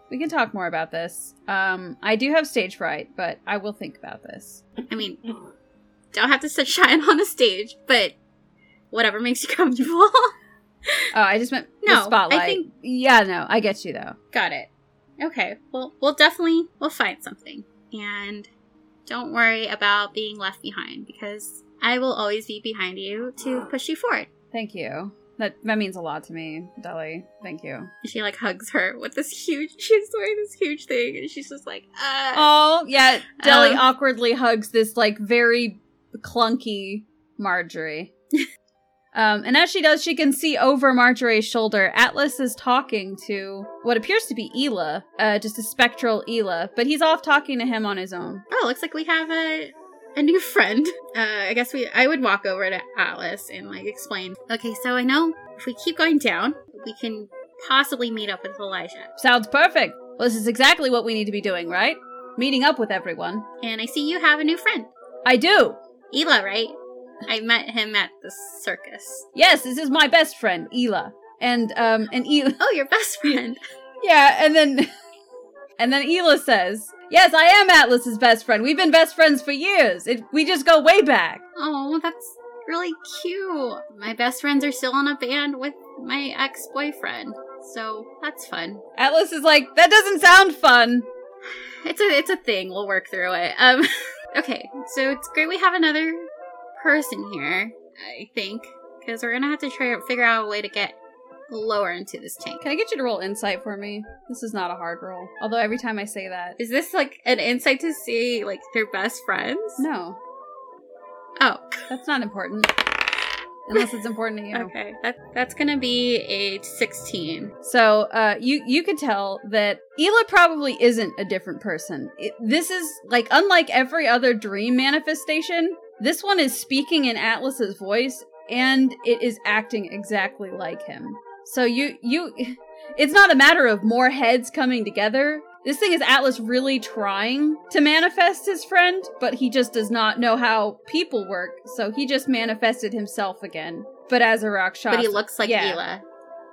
[SPEAKER 3] We can talk more about this. Um, I do have stage fright, but I will think about this.
[SPEAKER 5] I mean, don't have to sit [laughs] shine on the stage, but whatever makes you [laughs] comfortable.
[SPEAKER 3] Oh, I just meant
[SPEAKER 5] No, I
[SPEAKER 3] spotlight.
[SPEAKER 5] think-
[SPEAKER 3] Yeah, no, I get you though.
[SPEAKER 5] Got it. Okay. Well, we'll definitely we'll find something. And don't worry about being left behind because I will always be behind you to push you forward.
[SPEAKER 3] Thank you. That that means a lot to me, Dolly. Thank you.
[SPEAKER 5] She like hugs her with this huge [laughs] she's wearing this huge thing and she's just like, uh
[SPEAKER 3] Oh, yeah. Deli
[SPEAKER 5] Um,
[SPEAKER 3] awkwardly hugs this like very clunky Marjorie. [laughs] um, and as she does, she can see over Marjorie's shoulder. Atlas is talking to what appears to be Ela, uh, just a spectral Ela, but he's off talking to him on his own.
[SPEAKER 5] Oh, looks like we have a a new friend. Uh I guess we I would walk over to Atlas and like explain. Okay, so I know if we keep going down, we can possibly meet up with Elijah.
[SPEAKER 3] Sounds perfect. Well, this is exactly what we need to be doing, right? Meeting up with everyone.
[SPEAKER 5] And I see you have a new friend.
[SPEAKER 3] I do.
[SPEAKER 5] Ela, right? I met him at the circus.
[SPEAKER 3] Yes, this is my best friend, Ela. And um, and Ela.
[SPEAKER 5] Oh, your best [laughs] friend.
[SPEAKER 3] Yeah, and then [laughs] and then Ela says, "Yes, I am Atlas's best friend. We've been best friends for years. It, we just go way back."
[SPEAKER 5] Oh, that's really cute. My best friends are still in a band with my ex boyfriend, so that's fun.
[SPEAKER 3] Atlas is like, "That doesn't sound fun." [sighs]
[SPEAKER 5] It's a it's a thing. We'll work through it. Um, [laughs] okay, so it's great we have another person here. I think because we're gonna have to try to figure out a way to get lower into this tank.
[SPEAKER 3] Can I get you to roll insight for me? This is not a hard roll. Although every time I say that,
[SPEAKER 5] Is this like an insight to see like their best friends?
[SPEAKER 3] no,
[SPEAKER 5] Oh,
[SPEAKER 3] that's not important. unless it's important to you. [laughs]
[SPEAKER 5] Okay, that that's gonna be a sixteen.
[SPEAKER 3] So uh, you you could tell that Ela probably isn't a different person. It, this is like unlike every other dream manifestation. This one is speaking in Atlas's voice, and it is acting exactly like him. So you you, [laughs] it's not a matter of more heads coming together. This thing is Atlas really trying to manifest his friend, but he just does not know how people work, so he just manifested himself again. But as a Rakshasa.
[SPEAKER 5] But he looks like
[SPEAKER 3] yeah.
[SPEAKER 5] Ela.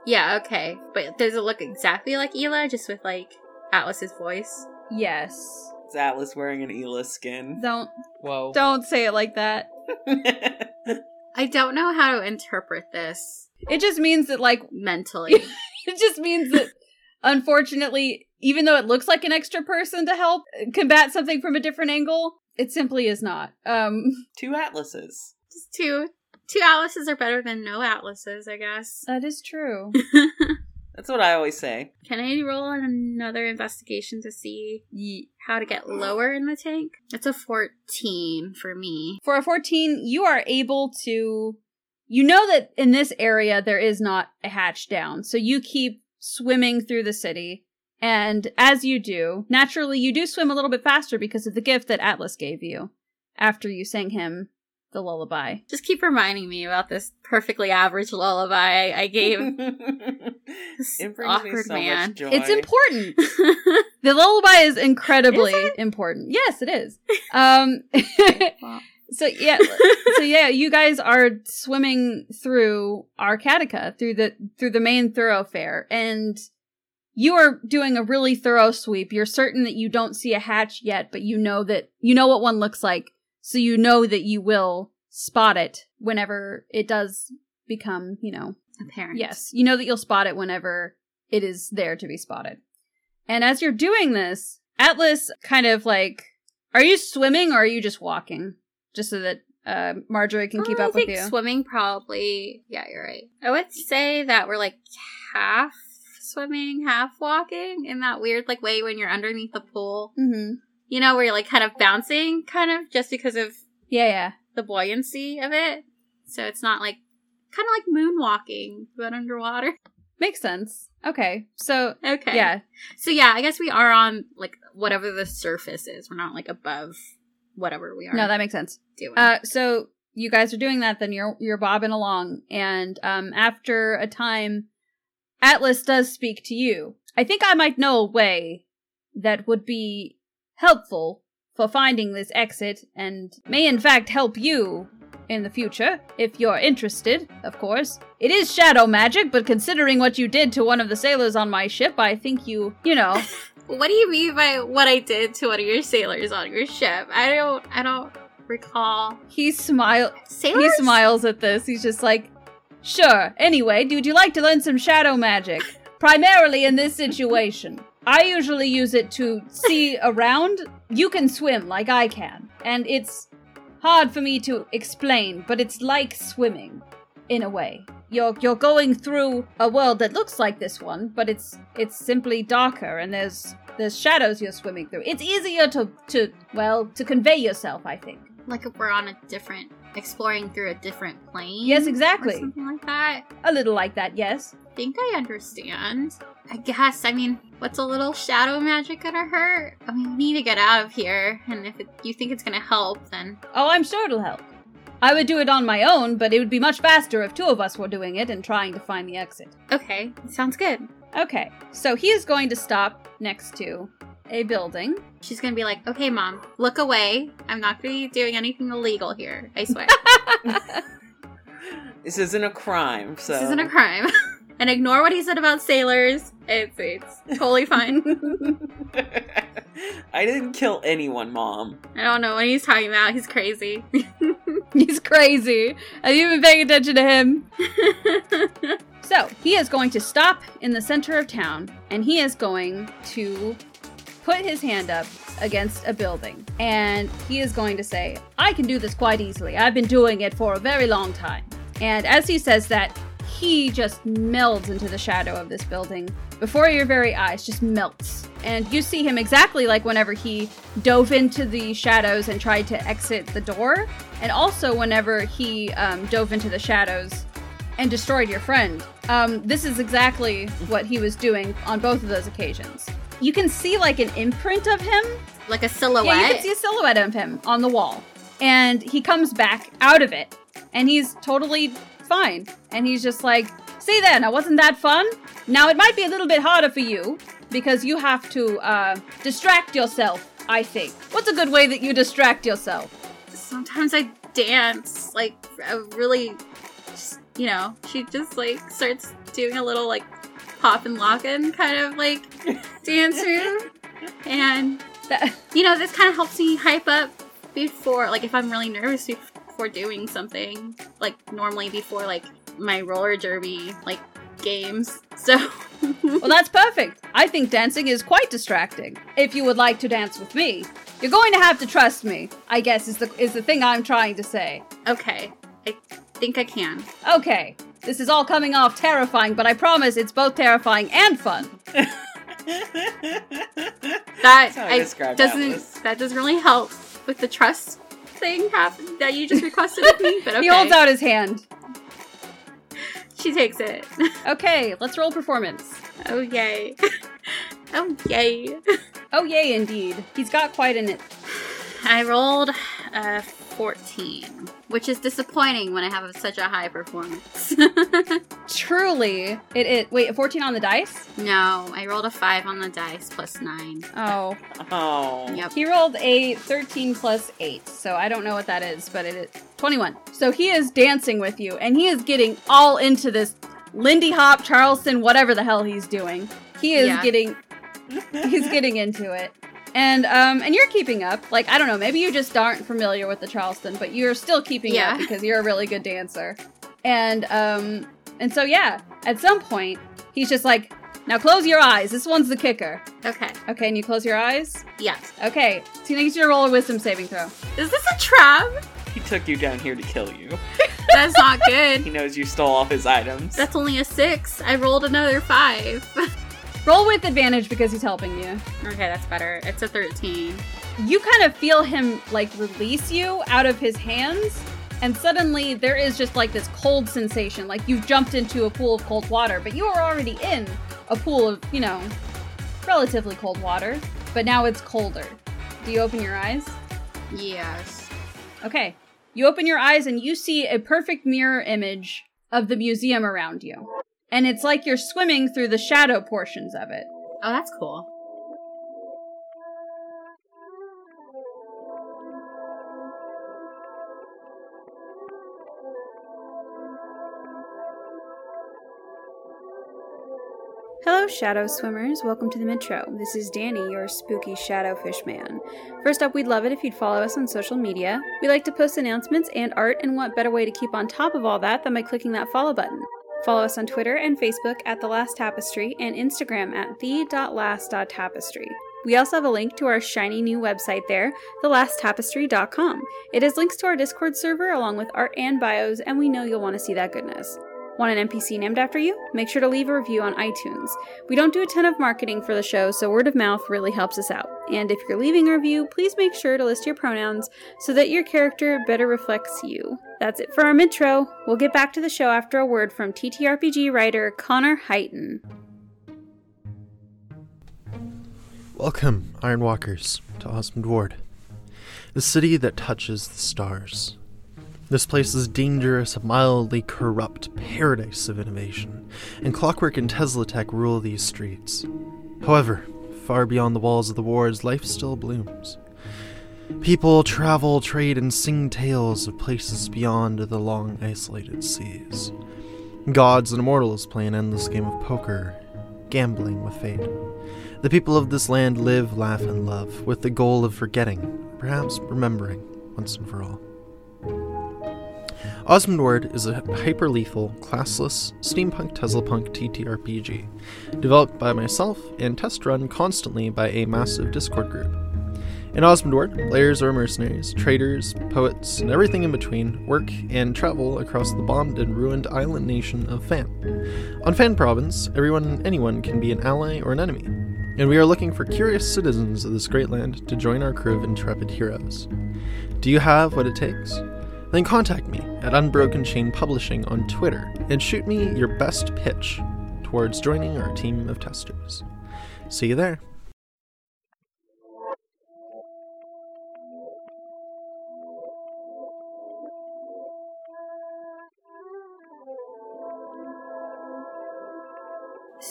[SPEAKER 5] Yeah, okay. But does it look exactly like Ela, just with like Atlas's voice?
[SPEAKER 3] Yes.
[SPEAKER 4] It's Atlas wearing an Ela skin.
[SPEAKER 3] Don't
[SPEAKER 2] Whoa.
[SPEAKER 3] don't say it like that. [laughs]
[SPEAKER 5] I don't know how to interpret this
[SPEAKER 3] It just means that like
[SPEAKER 5] mentally. [laughs]
[SPEAKER 3] it just means that unfortunately, even though it looks like an extra person to help combat something from a different angle, it simply is not. Um [laughs]
[SPEAKER 4] Two Atlases.
[SPEAKER 5] Just two two atlases are better than no atlases, I guess.
[SPEAKER 3] that is true. [laughs]
[SPEAKER 4] That's what I always say.
[SPEAKER 5] Can I roll another investigation to see
[SPEAKER 3] Ye-
[SPEAKER 5] how to get lower in the tank? It's a 14 for me.
[SPEAKER 3] For a 14, you are able to you know that in this area there is not a hatch down. So you keep swimming through the city. And as you do, naturally you do swim a little bit faster because of the gift that Atlas gave you after you sang him the lullaby.
[SPEAKER 5] Just keep reminding me about this perfectly average lullaby I, I gave [laughs] this
[SPEAKER 4] it
[SPEAKER 5] awkward
[SPEAKER 4] so
[SPEAKER 5] man.
[SPEAKER 3] It's important. [laughs] The lullaby is incredibly
[SPEAKER 5] Is
[SPEAKER 3] important. Yes, it is. Um [laughs]
[SPEAKER 5] Well,
[SPEAKER 3] so yeah, so [laughs] yeah, you guys are swimming through Arcatica, through the through the main thoroughfare and you are doing a really thorough sweep. You're certain that you don't see a hatch yet, but you know that you know what one looks like, so you know that you will spot it whenever it does become, you know,
[SPEAKER 5] apparent.
[SPEAKER 3] Yes, you know that you'll spot it whenever it is there to be spotted. And as you're doing this, Atlas kind of like, are you swimming or are you just walking? Just so that uh, Marjorie can keep up
[SPEAKER 5] I think
[SPEAKER 3] with you.
[SPEAKER 5] Swimming probably. Yeah, you're right. I would say that we're like half swimming, half walking in that weird like way when you're underneath the pool.
[SPEAKER 3] mm-hmm.
[SPEAKER 5] You know, where you're like kind of bouncing, kind of just because of
[SPEAKER 3] Yeah, yeah.
[SPEAKER 5] the buoyancy of it. So it's not like kind of like moonwalking, but underwater.
[SPEAKER 3] Makes sense. Okay, so
[SPEAKER 5] Okay.
[SPEAKER 3] yeah,
[SPEAKER 5] So yeah, I guess we are on like whatever the surface is. We're not like above whatever we are
[SPEAKER 3] no, that makes sense.
[SPEAKER 5] doing.
[SPEAKER 3] Uh, so you guys are doing that, then you're you're bobbing along, and um, after a time, Atlas does speak to you. I think I might know a way that would be helpful for finding this exit, and may in fact help you in the future if you're interested. Of course, it is shadow magic, but considering what you did to one of the sailors on my ship, I think you, you know, [laughs]
[SPEAKER 5] what do you mean by what I did to one of your sailors on your ship? I don't. I don't recall.
[SPEAKER 3] he smiles
[SPEAKER 5] Sailors.
[SPEAKER 3] He smiles at this. He's just like, sure. Anyway, would you like to learn some shadow magic? Primarily in this situation. I usually use it to see around. You can swim like I can. And it's hard for me to explain, but it's like swimming in a way. You're you're going through a world that looks like this one, but it's it's simply darker and there's there's shadows you're swimming through. It's easier to to well, to convey yourself, I think.
[SPEAKER 5] Like if we're on a different, exploring through a different plane.
[SPEAKER 3] Yes, exactly.
[SPEAKER 5] something like that.
[SPEAKER 3] A little like that, yes.
[SPEAKER 5] I think I understand. I guess. I mean, what's a little shadow magic gonna hurt? I mean, we need to get out of here, and if it, you think it's gonna help, then
[SPEAKER 3] Oh, I'm sure it'll help. I would do it on my own, but it would be much faster if two of us were doing it and trying to find the exit.
[SPEAKER 5] okay, sounds good.
[SPEAKER 3] Okay, so he is going to stop next to a building.
[SPEAKER 5] She's gonna be like, "Okay, mom, look away. I'm not gonna be doing anything illegal here. I swear, [laughs]
[SPEAKER 4] This isn't a crime, so
[SPEAKER 5] this isn't a crime." [laughs] and ignore what he said about sailors. It's it's totally [laughs] fine.
[SPEAKER 4] I didn't kill anyone, mom.
[SPEAKER 5] I don't know what he's talking about. He's crazy. [laughs]
[SPEAKER 3] He's crazy. Have you been paying attention to him? [laughs] So, he is going to stop in the center of town and he is going to put his hand up against a building. And he is going to say, I can do this quite easily. I've been doing it for a very long time. And as he says that, he just melds into the shadow of this building before your very eyes, just melts. And you see him exactly like whenever he dove into the shadows and tried to exit the door, and also whenever he um, dove into the shadows and destroyed your friend. Um, this is exactly what he was doing on both of those occasions. You can see like an imprint of him.
[SPEAKER 5] Like a silhouette.
[SPEAKER 3] Yeah, you can see a silhouette of him on the wall. And he comes back out of it, and he's totally fine. And he's just like, See then, now wasn't that fun? Now it might be a little bit harder for you because you have to uh, distract yourself, I think. What's a good way that you distract yourself?
[SPEAKER 5] Sometimes I dance, like, a really, just, you know, she just, like, starts doing a little, like, pop and lockin' kind of, like, [laughs] dance move. And, you know, this kind of helps me hype up before, like, if I'm really nervous before doing something, like, normally before, like, my roller derby, like, games. So,
[SPEAKER 3] Well, that's perfect. I think dancing is quite distracting. If you would like to dance with me, you're going to have to trust me. I guess is the is the thing I'm trying to say.
[SPEAKER 5] okay. I think I can.
[SPEAKER 3] Okay, this is all coming off terrifying, but I promise it's both terrifying and fun. [laughs]
[SPEAKER 5] That
[SPEAKER 4] I
[SPEAKER 5] I doesn't
[SPEAKER 4] Atlas.
[SPEAKER 5] that doesn't really help with the trust thing happen that you just requested of me. [laughs] But okay,
[SPEAKER 3] He holds out his hand.
[SPEAKER 5] she takes it. [laughs]
[SPEAKER 3] Okay, let's roll performance.
[SPEAKER 5] Oh yay! [laughs] oh yay!
[SPEAKER 3] Oh yay, indeed. He's got quite an
[SPEAKER 5] I rolled a fourteen, which is disappointing when I have such a high performance. [laughs]
[SPEAKER 3] truly. It is. Wait, 14 on the dice?
[SPEAKER 5] no, I rolled a five on the dice plus nine.
[SPEAKER 3] Oh,
[SPEAKER 4] Oh.
[SPEAKER 5] Yep.
[SPEAKER 3] He rolled a 13 plus 8, so I don't know what that is, but it is 21. So he is dancing with you, and he is getting all into this Lindy Hop, Charleston, whatever the hell he's doing. He is
[SPEAKER 5] Yeah.
[SPEAKER 3] getting he's getting into it. And um and you're keeping up. Like I don't know, maybe you just aren't familiar with the Charleston, but you're still keeping
[SPEAKER 5] Yeah.
[SPEAKER 3] up because you're a really good dancer. And um and so yeah, at some point he's just like, "Now close your eyes. This one's the kicker."
[SPEAKER 5] Okay.
[SPEAKER 3] Okay, and you close your eyes?
[SPEAKER 5] Yes.
[SPEAKER 3] Okay, so he needs you to roll a wisdom saving throw.
[SPEAKER 5] Is this a trap?
[SPEAKER 4] He took you down here to kill you. [laughs]
[SPEAKER 5] That's not good.
[SPEAKER 4] He knows you stole all his items.
[SPEAKER 5] That's only a six. I rolled another five. [laughs]
[SPEAKER 3] Roll with advantage because he's helping you.
[SPEAKER 5] okay, that's better. It's a thirteen.
[SPEAKER 3] You kind of feel him like release you out of his hands, and suddenly there is just like this cold sensation, like you've jumped into a pool of cold water, but you were already in a pool of, you know, relatively cold water, but now it's colder. Do you open your eyes?
[SPEAKER 5] Yes.
[SPEAKER 3] Okay. You open your eyes and you see a perfect mirror image of the museum around you. And it's like you're swimming through the shadow portions of it.
[SPEAKER 5] Oh, that's cool.
[SPEAKER 1] Hello, shadow swimmers. Welcome to the Metro. This is Danny, your spooky shadowfish man. First up, we'd love it if you'd follow us on social media. We like to post announcements and art, and what better way to keep on top of all that than by clicking that follow button? Follow us on Twitter and Facebook at The Last Tapestry and Instagram at the.last.tapestry. We also have a link to our shiny new website there, thelasttapestry.com. It has links to our Discord server along with art and bios, and we know you'll want to see that goodness. Want an NPC named after you? Make sure to leave a review on iTunes. We don't do a ton of marketing for the show, so word of mouth really helps us out. And if you're leaving a review, please make sure to list your pronouns so that your character better reflects you. That's it for our intro. We'll get back to the show after a word from TTRPG writer Connor Heighton.
[SPEAKER 6] Welcome, Ironwalkers, to Osmond Ward, the city that touches the stars. This place is dangerous, mildly corrupt paradise of innovation, and Clockwork and Tesla Tech rule these streets. However, far beyond the walls of the wards, life still blooms. People travel, trade, and sing tales of places beyond the long isolated seas. Gods and immortals play an endless game of poker, gambling with fate. The people of this land live, laugh, and love, with the goal of forgetting, perhaps remembering, once and for all. Osmond is a hyper lethal, classless, steampunk Teslapunk TTRPG, developed by myself and test run constantly by a massive Discord group. In Osmondward, players or mercenaries, traders, poets, and everything in between work and travel across the bombed and ruined island nation of Fan. On Fan Province, everyone and anyone can be an ally or an enemy, and we are looking for curious citizens of this great land to join our crew of intrepid heroes. Do you have what it takes? Then contact me at Unbroken Chain Publishing on Twitter and shoot me your best pitch towards joining our team of testers. See you there.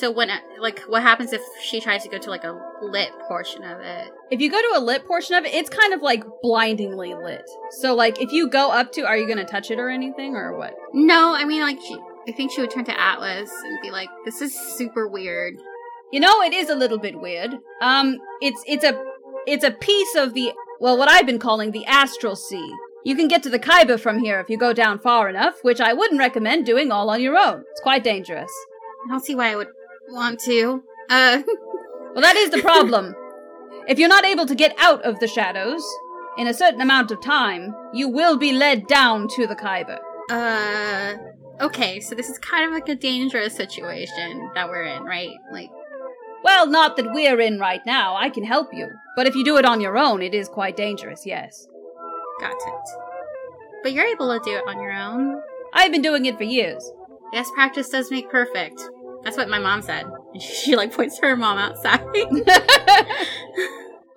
[SPEAKER 5] So when, like, what happens if she tries to go to like a lit portion of it?
[SPEAKER 3] If you go to a lit portion of it, it's kind of like blindingly lit. So, like, if you go up to, are you going to touch it or anything, or what?
[SPEAKER 5] No, I mean, like, she, I think she would turn to Atlas and be like, "This is super weird."
[SPEAKER 3] You know, it is a little bit weird. Um, it's it's a it's a piece of the well, what I've been calling the astral sea. You can get to the Khyber from here if you go down far enough, which I wouldn't recommend doing all on your own. It's quite dangerous.
[SPEAKER 5] I don't see why I would want to. Uh,
[SPEAKER 3] Well, that is the problem. if you're not able to get out of the shadows in a certain amount of time, you will be led down to the Khyber.
[SPEAKER 5] uh, okay, so this is kind of like a dangerous situation that we're in, right? Like,
[SPEAKER 3] Well, not that we're in right now. I can help you. But if you do it on your own, it is quite dangerous, yes.
[SPEAKER 5] got it. But you're able to do it on your own.
[SPEAKER 3] I've been doing it for years.
[SPEAKER 5] Yes, practice does make perfect. That's what my mom said. And [laughs] she, she like points to her mom outside. [laughs]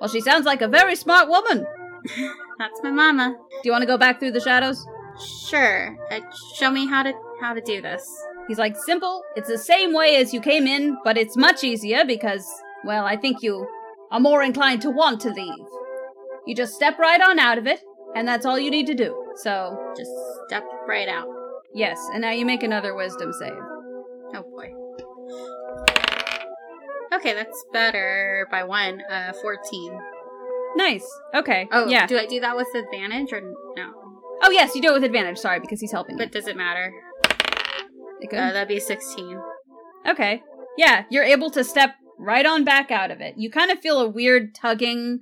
[SPEAKER 3] well, she sounds like a very smart woman. [laughs]
[SPEAKER 5] That's my mama.
[SPEAKER 3] Do you want to go back through the shadows?
[SPEAKER 5] Sure. Uh, show me how to how to do this.
[SPEAKER 3] He's like, simple. It's the same way as you came in, but it's much easier because, well, I think you are more inclined to want to leave. You just step right on out of it, and that's all you need to do. So,
[SPEAKER 5] Just step right out.
[SPEAKER 3] yes, and now you make another wisdom save.
[SPEAKER 5] Oh boy. Okay, that's better by one. Uh, fourteen.
[SPEAKER 3] Nice. Okay.
[SPEAKER 5] Oh,
[SPEAKER 3] yeah.
[SPEAKER 5] Do I do that with advantage or no?
[SPEAKER 3] oh, yes, you do it with advantage. Sorry, because he's helping
[SPEAKER 5] But does it matter?
[SPEAKER 3] you.
[SPEAKER 5] Uh, that'd be sixteen.
[SPEAKER 3] Okay. Yeah, you're able to step right on back out of it. You kind of feel a weird tugging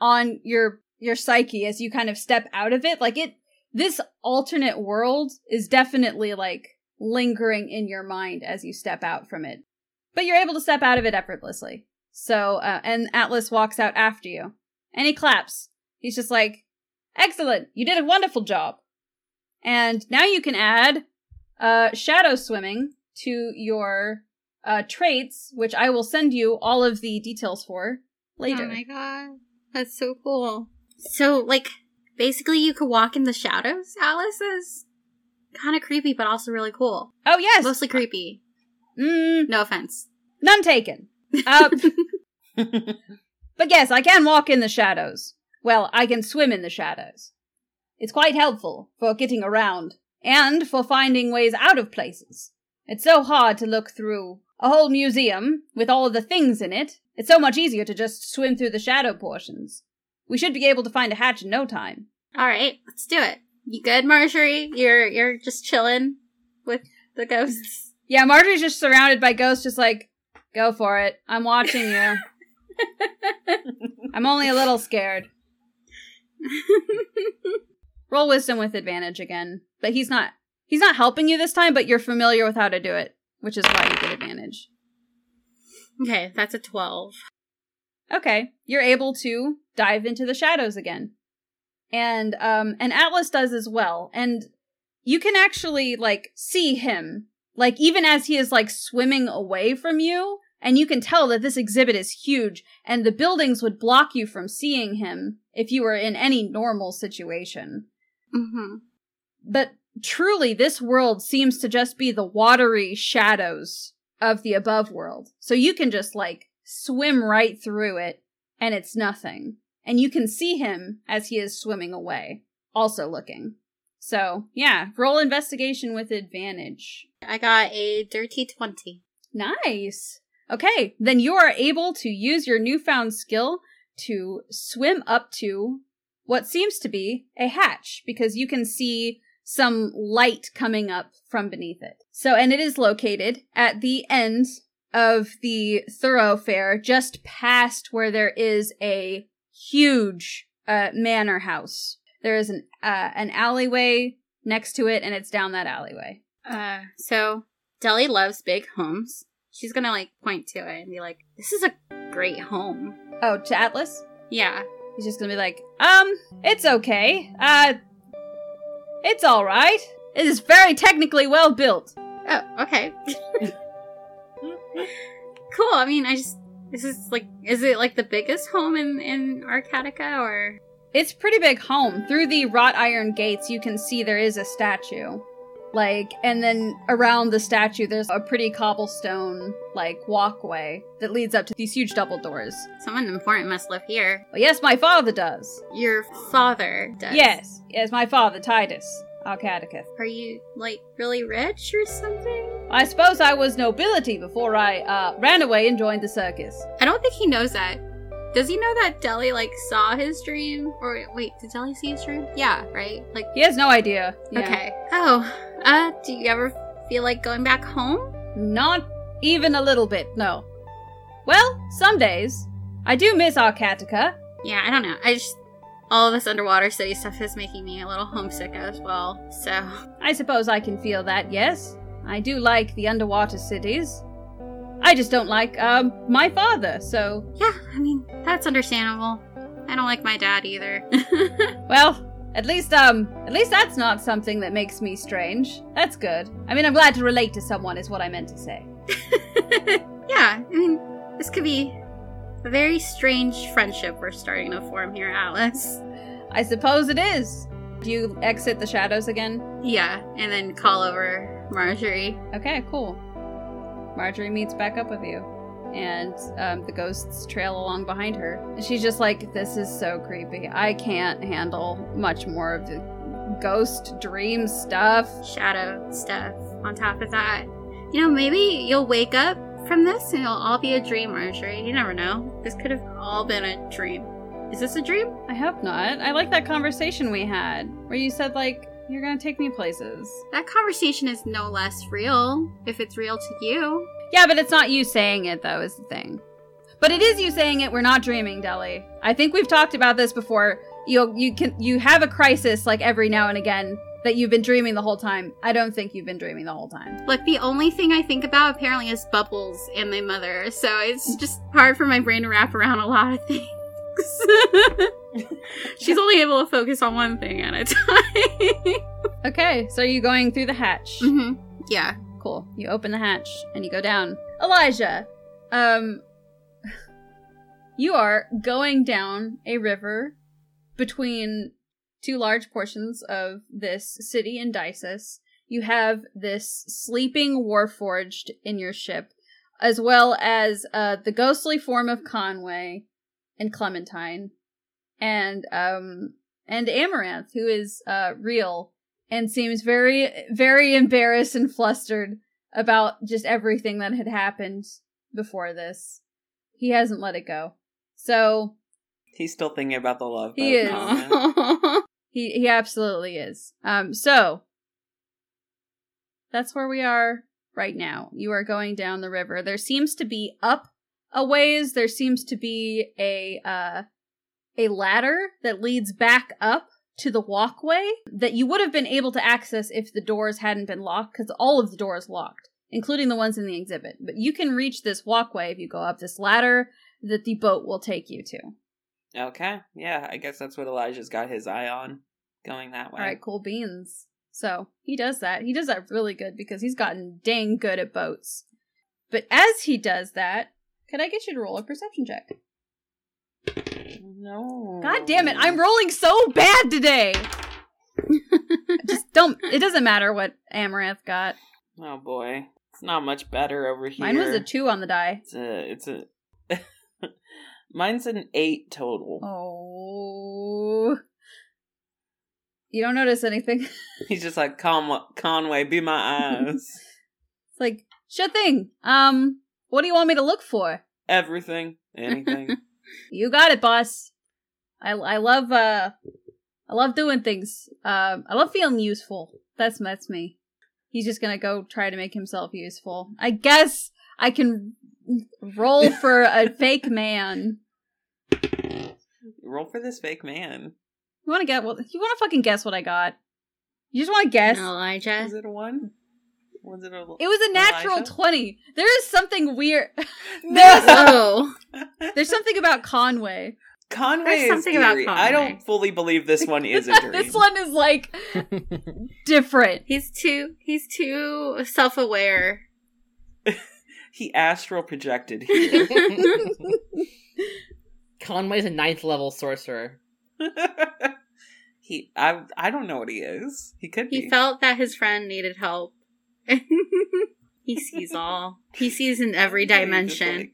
[SPEAKER 3] on your your psyche as you kind of step out of it. Like it this alternate world is definitely like lingering in your mind as you step out from it. But you're able to step out of it effortlessly. So, uh, and Atlas walks out after you. And he claps. He's just like, "Excellent. You did a wonderful job." And now you can add uh shadow swimming to your uh, traits, which I will send you all of the details for later.
[SPEAKER 5] Oh my god, that's so cool. So, like, basically, you could walk in the shadows. Alice is kind of creepy, but also really cool.
[SPEAKER 3] oh yes,
[SPEAKER 5] Mostly creepy.
[SPEAKER 3] mm,
[SPEAKER 5] No offense.
[SPEAKER 3] none taken. Uh, [laughs] but yes, I can walk in the shadows. Well, I can swim in the shadows. It's quite helpful for getting around and for finding ways out of places. It's so hard to look through a whole museum with all of the things in it. It's so much easier to just swim through the shadow portions. We should be able to find a hatch in no time.
[SPEAKER 5] All right, let's do it. You good, Marjorie? You're you're just chilling with the ghosts. [laughs]
[SPEAKER 3] Yeah, Marjorie's just surrounded by ghosts, just like, go for it. I'm watching you. [laughs] I'm only a little scared. [laughs] Roll wisdom with advantage again. But he's not he's not helping you this time, but you're familiar with how to do it, which is why you get advantage.
[SPEAKER 5] okay, that's a twelve.
[SPEAKER 3] Okay. You're able to dive into the shadows again. And um and Atlas does as well. And you can actually like see him like even as he is like swimming away from you and you can tell that this exhibit is huge and the buildings would block you from seeing him if you were in any normal situation.
[SPEAKER 5] Mm-hmm.
[SPEAKER 3] But truly, this world seems to just be the watery shadows of the above world. So you can just like swim right through it and it's nothing. And you can see him as he is swimming away, also looking. So, yeah, roll investigation with advantage.
[SPEAKER 5] I got a dirty twenty.
[SPEAKER 3] Nice. Okay, then you are able to use your newfound skill to swim up to what seems to be a hatch because you can see some light coming up from beneath it. So, and it is located at the end of the thoroughfare, just past where there is a huge uh, manor house. There is an uh, an alleyway next to it, and it's down that alleyway.
[SPEAKER 5] Uh, so Deli loves big homes. She's gonna like point to it and be like, "This is a great home."
[SPEAKER 3] Oh, to Atlas?
[SPEAKER 5] Yeah.
[SPEAKER 3] He's just gonna be like, um, it's okay. Uh, it's all right. It is very technically well built.
[SPEAKER 5] Oh, okay. [laughs] cool. I mean, I just this is like, is it like the biggest home in in Arcatica or?
[SPEAKER 3] It's pretty big home. Through the wrought iron gates, you can see there is a statue. Like, and then around the statue, there's a pretty cobblestone, like, walkway that leads up to these huge double doors.
[SPEAKER 5] Someone important must live here.
[SPEAKER 3] Well, yes, my father does.
[SPEAKER 5] Your father does.
[SPEAKER 3] Yes, yes, my father, Titus Arcaticus.
[SPEAKER 5] Are you like really rich or something?
[SPEAKER 3] I suppose I was nobility before I uh, ran away and joined the circus.
[SPEAKER 5] I don't think he knows that. Does he know that Deli like saw his dream? Or wait, did Deli see his dream? Yeah, right. Like
[SPEAKER 3] He has no idea. Yeah.
[SPEAKER 5] okay. Oh, uh, do you ever feel like going back home?
[SPEAKER 3] Not even a little bit, no. Well, some days. I do miss Arcatica.
[SPEAKER 5] Yeah, I don't know. I just all this underwater city stuff is making me a little homesick as well. So
[SPEAKER 3] I suppose I can feel that, yes. I do like the underwater cities. I just don't like, um, my father, so.
[SPEAKER 5] yeah, I mean that's understandable. I don't like my dad either. [laughs]
[SPEAKER 3] Well, at least, um, at least that's not something that makes me strange. That's good. I mean, I'm glad to relate to someone, is what I meant to say. [laughs]
[SPEAKER 5] yeah, I mean this could be a very strange friendship we're starting to form here, Alice.
[SPEAKER 3] I suppose it is. Do you exit the shadows again?
[SPEAKER 5] Yeah, and then call over Marjorie.
[SPEAKER 3] Okay, cool. Marjorie meets back up with you, and um, the ghosts trail along behind her. She's just like, "This is so creepy. I can't handle much more of the ghost dream stuff."
[SPEAKER 5] shadow stuff on top of that. You know, maybe you'll wake up from this and it'll all be a dream, Marjorie. You never know. This could have all been a dream. Is this a dream?
[SPEAKER 3] I hope not. I like that conversation we had, where you said like, "You're gonna take me places."
[SPEAKER 5] That conversation is no less real if it's real to you.
[SPEAKER 3] Yeah, but it's not you saying it though. Is the thing. But it is you saying it. We're not dreaming, Deli. I think we've talked about this before. You you can you have a crisis like every now and again that you've been dreaming the whole time. I don't think you've been dreaming the whole time.
[SPEAKER 5] Like, the only thing I think about apparently is Bubbles and my mother, so it's just hard for my brain to wrap around a lot of things. [laughs] She's only able to focus on one thing at a time. [laughs]
[SPEAKER 3] Okay, so you're you going through the hatch?
[SPEAKER 5] hmm Yeah.
[SPEAKER 3] Cool. You open the hatch and you go down. Elijah, um, you are going down a river between two large portions of this city in Dices. You have this sleeping warforged in your ship, as well as uh, the ghostly form of Conway and Clementine, and um, and Amaranth, who is uh, real and seems very, very embarrassed and flustered about just everything that had happened before this. He hasn't let it go. So
[SPEAKER 4] He's still thinking about the love.
[SPEAKER 3] He
[SPEAKER 4] boat
[SPEAKER 3] is. [laughs] he he absolutely is. Um so that's where we are right now. You are going down the river. There seems to be up a ways. There seems to be a uh a ladder that leads back up to the walkway that you would have been able to access if the doors hadn't been locked because all of the doors locked, including the ones in the exhibit. But you can reach this walkway if you go up this ladder that the boat will take you to.
[SPEAKER 4] okay, yeah, I guess that's what Elijah's got his eye on, going that way.
[SPEAKER 3] All right, cool beans. So he does that. He does that really good because he's gotten dang good at boats. But as he does that, can I get you to roll a perception check?
[SPEAKER 4] No.
[SPEAKER 3] God damn it, I'm rolling so bad today. [laughs] Just don't. It doesn't matter what Amaranth got.
[SPEAKER 4] Oh boy, it's not much better over here.
[SPEAKER 3] Mine was a two on the die.
[SPEAKER 4] It's a. It's a. [laughs] Mine's an eight total.
[SPEAKER 3] Oh. You don't notice anything. [laughs]
[SPEAKER 4] He's just like Con- Conway, be my eyes.
[SPEAKER 3] It's like, sure thing. Um, what do you want me to look for?
[SPEAKER 4] Everything, anything. [laughs]
[SPEAKER 3] You got it, boss. I I love uh I love doing things. Um I love feeling useful. That's that's me. He's just gonna go try to make himself useful. I guess I can roll [laughs] for a fake man.
[SPEAKER 4] Roll for this fake man.
[SPEAKER 3] You want to get? Well, you want to fucking guess what I got? You just want to guess?
[SPEAKER 5] Elijah.
[SPEAKER 4] Is it a one? Was it a?
[SPEAKER 3] It was a natural
[SPEAKER 4] Elijah?
[SPEAKER 3] twenty. There is something weird. [laughs]
[SPEAKER 4] No. [laughs]
[SPEAKER 3] There's something about Conway.
[SPEAKER 4] Conway
[SPEAKER 5] There's
[SPEAKER 4] is
[SPEAKER 5] something about
[SPEAKER 4] eerie. I don't fully believe this one is a [laughs] dream.
[SPEAKER 3] this one is like different.
[SPEAKER 5] he's too he's too self aware.
[SPEAKER 4] He astral projected here.
[SPEAKER 2] Conway's a ninth level sorcerer.
[SPEAKER 4] he, I, I don't know what he is. He could be
[SPEAKER 5] He
[SPEAKER 4] be.
[SPEAKER 5] felt that his friend needed help. [laughs] he sees all. He sees in every dimension.
[SPEAKER 4] like-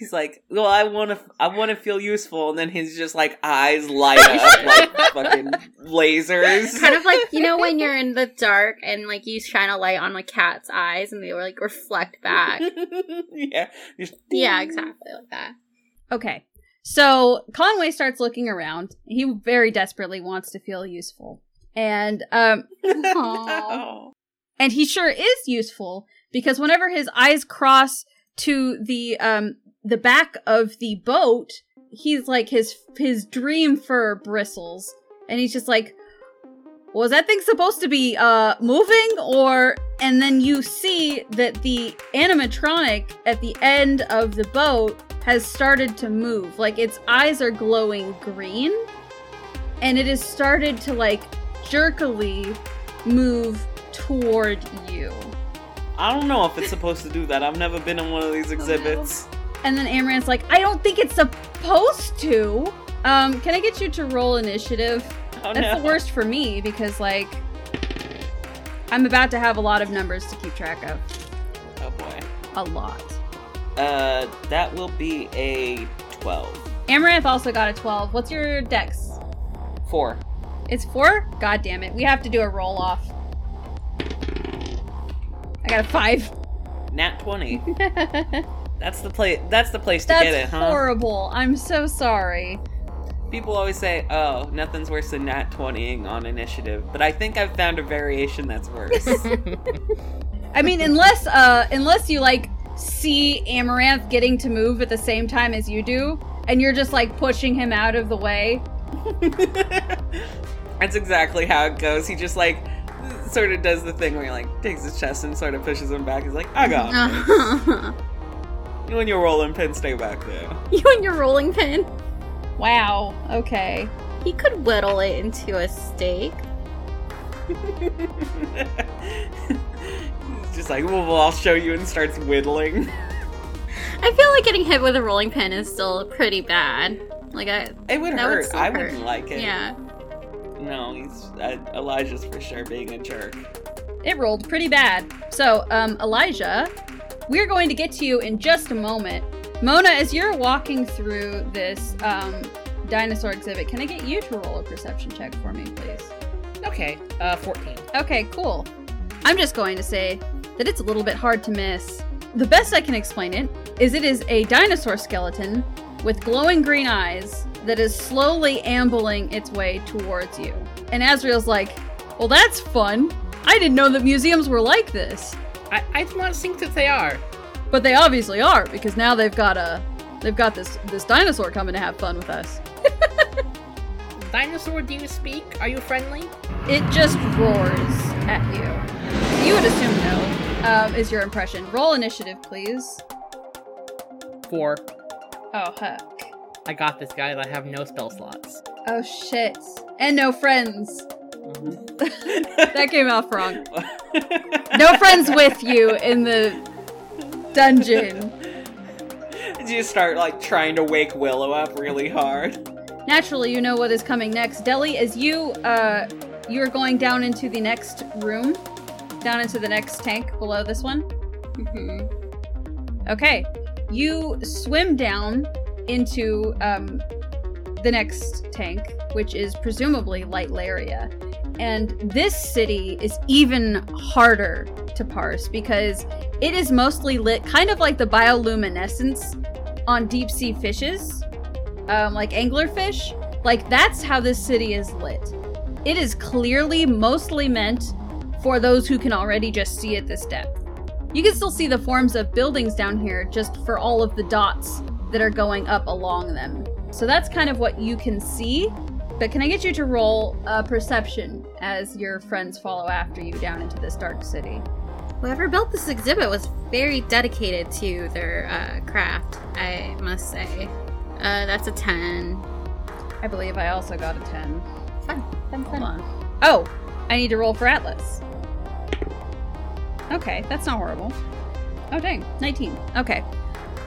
[SPEAKER 4] He's like, well, I want to, I want to feel useful, and then his just like eyes light up [laughs] like fucking lasers.
[SPEAKER 5] kind of like you know when you're in [laughs] the dark and like you shine a light on a cat's eyes and they like reflect back.
[SPEAKER 4] yeah,
[SPEAKER 5] yeah, exactly like that.
[SPEAKER 3] Okay. So Conway starts looking around. He very desperately wants to feel useful. And um
[SPEAKER 4] No.
[SPEAKER 3] And he sure is useful because whenever his eyes cross to the um the back of the boat, he's like his his dream fur bristles. And he's just like was that thing supposed to be uh moving? Or and then you see that the animatronic at the end of the boat has started to move. Like its eyes are glowing green and it has started to like jerkily move toward you
[SPEAKER 4] I don't know if it's supposed to do that. I've never been in one of
[SPEAKER 5] Oh,
[SPEAKER 4] these exhibits.
[SPEAKER 3] and then Amaranth's like i don't think it's supposed to um can i get you to roll initiative
[SPEAKER 4] Oh,
[SPEAKER 3] That's
[SPEAKER 4] no.
[SPEAKER 3] the worst for me because like I'm about to have a lot of numbers to keep track of.
[SPEAKER 4] Oh boy.
[SPEAKER 3] A lot.
[SPEAKER 4] Uh, that will be a twelve.
[SPEAKER 3] Amaranth also got a 12. What's your dex?
[SPEAKER 4] Four.
[SPEAKER 3] It's 4? God damn it. We have to do a roll off. I got a 5.
[SPEAKER 4] Nat twenty. [laughs] That's the place. That's the place to
[SPEAKER 3] That's
[SPEAKER 4] get it, huh?
[SPEAKER 3] horrible. I'm so sorry.
[SPEAKER 4] People always say, "Oh, nothing's worse than nat 20ing on initiative," but I think I've found a variation that's worse. [laughs] [laughs]
[SPEAKER 3] I mean, unless uh unless you like see Amaranth getting to move at the same time as you do and you're just like pushing him out of the way.
[SPEAKER 4] that's exactly how it goes. He just like sort of does the thing where he like takes his chest and sort of pushes him back. He's like, "I got uh-huh. this. [laughs] you and your rolling pin stay back there."
[SPEAKER 5] you and your rolling pin.
[SPEAKER 3] Wow. Okay.
[SPEAKER 5] He could whittle it into a steak.
[SPEAKER 4] He's [laughs] just like, well, well, I'll show you, and starts whittling.
[SPEAKER 5] I feel like getting hit with a rolling pin is still pretty bad. Like I,
[SPEAKER 4] It would
[SPEAKER 5] That would
[SPEAKER 4] hurt. I
[SPEAKER 5] hurt.
[SPEAKER 4] wouldn't like it.
[SPEAKER 5] yeah.
[SPEAKER 4] No, he's uh, Elijah's for sure being a jerk.
[SPEAKER 3] It rolled pretty bad. So, um, Elijah, we're going to get to you in just a moment. Mona, as you're walking through this um, dinosaur exhibit, can I get you to roll a perception check for me, please?
[SPEAKER 2] Okay, uh, 14.
[SPEAKER 3] Okay, cool. I'm just going to say that it's a little bit hard to miss. The best I can explain it is it is a dinosaur skeleton with glowing green eyes that is slowly ambling its way towards you. And Asriel's like, Well, that's fun. I didn't know that museums were like this.
[SPEAKER 2] I, I do not think that they are.
[SPEAKER 3] But they obviously are because now they've got a they've got this this dinosaur coming to have fun with us. [laughs]
[SPEAKER 2] Dinosaur, do you speak? Are you friendly?
[SPEAKER 3] It just roars at you. You would assume no. Um, is your impression? Roll initiative, please.
[SPEAKER 2] Four.
[SPEAKER 3] Oh heck.
[SPEAKER 2] I got this, guys. I have no spell slots.
[SPEAKER 3] Oh shit. And no friends.
[SPEAKER 4] Mm-hmm.
[SPEAKER 3] That came off wrong. [laughs] No friends with you in the dungeon.
[SPEAKER 4] you start like trying to wake Willow up really hard.
[SPEAKER 3] Naturally, you know what is coming next. Deli, as you uh you're going down into the next room, down into the next tank below this one.
[SPEAKER 5] Mm-hmm.
[SPEAKER 3] Okay. You swim down into um, the next tank, which is presumably Light Laria. And this city is even harder to parse because it is mostly lit kind of like the bioluminescence on deep sea fishes, um, like anglerfish. Like, that's how this city is lit. It is clearly mostly meant for those who can already just see at this depth. You can still see the forms of buildings down here just for all of the dots that are going up along them. So that's kind of what you can see. But can I get you to roll a perception as your friends follow after you down into this dark city?
[SPEAKER 5] Whoever built this exhibit was very dedicated to their uh, craft, I must say. Uh, that's a 10.
[SPEAKER 3] I believe I also got a 10.
[SPEAKER 5] Fun, fun, fun.
[SPEAKER 3] Oh, I need to roll for Atlas. Okay, that's not horrible. Oh, dang. 19. Okay.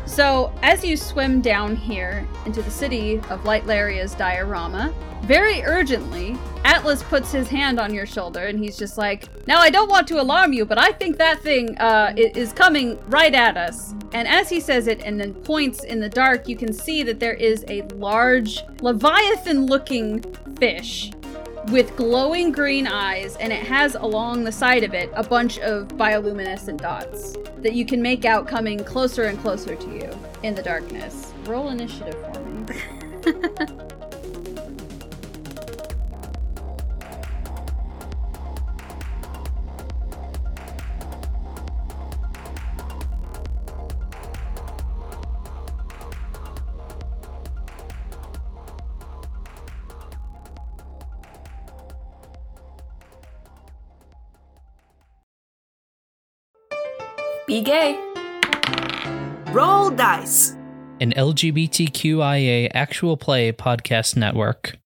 [SPEAKER 3] So, as you swim down here into the city of Light Laria's diorama, very urgently, Atlas puts his hand on your shoulder and he's just like, Now, I don't want to alarm you, but I think that thing uh, is coming right at us. And as he says it and then points in the dark, you can see that there is a large, Leviathan looking fish with glowing green eyes, and it has along the side of it a bunch of bioluminescent dots that you can make out coming closer and closer to you in the darkness. Roll initiative for me. [laughs]
[SPEAKER 7] Be gay. Roll dice.
[SPEAKER 8] An LGBTQIA actual play podcast network.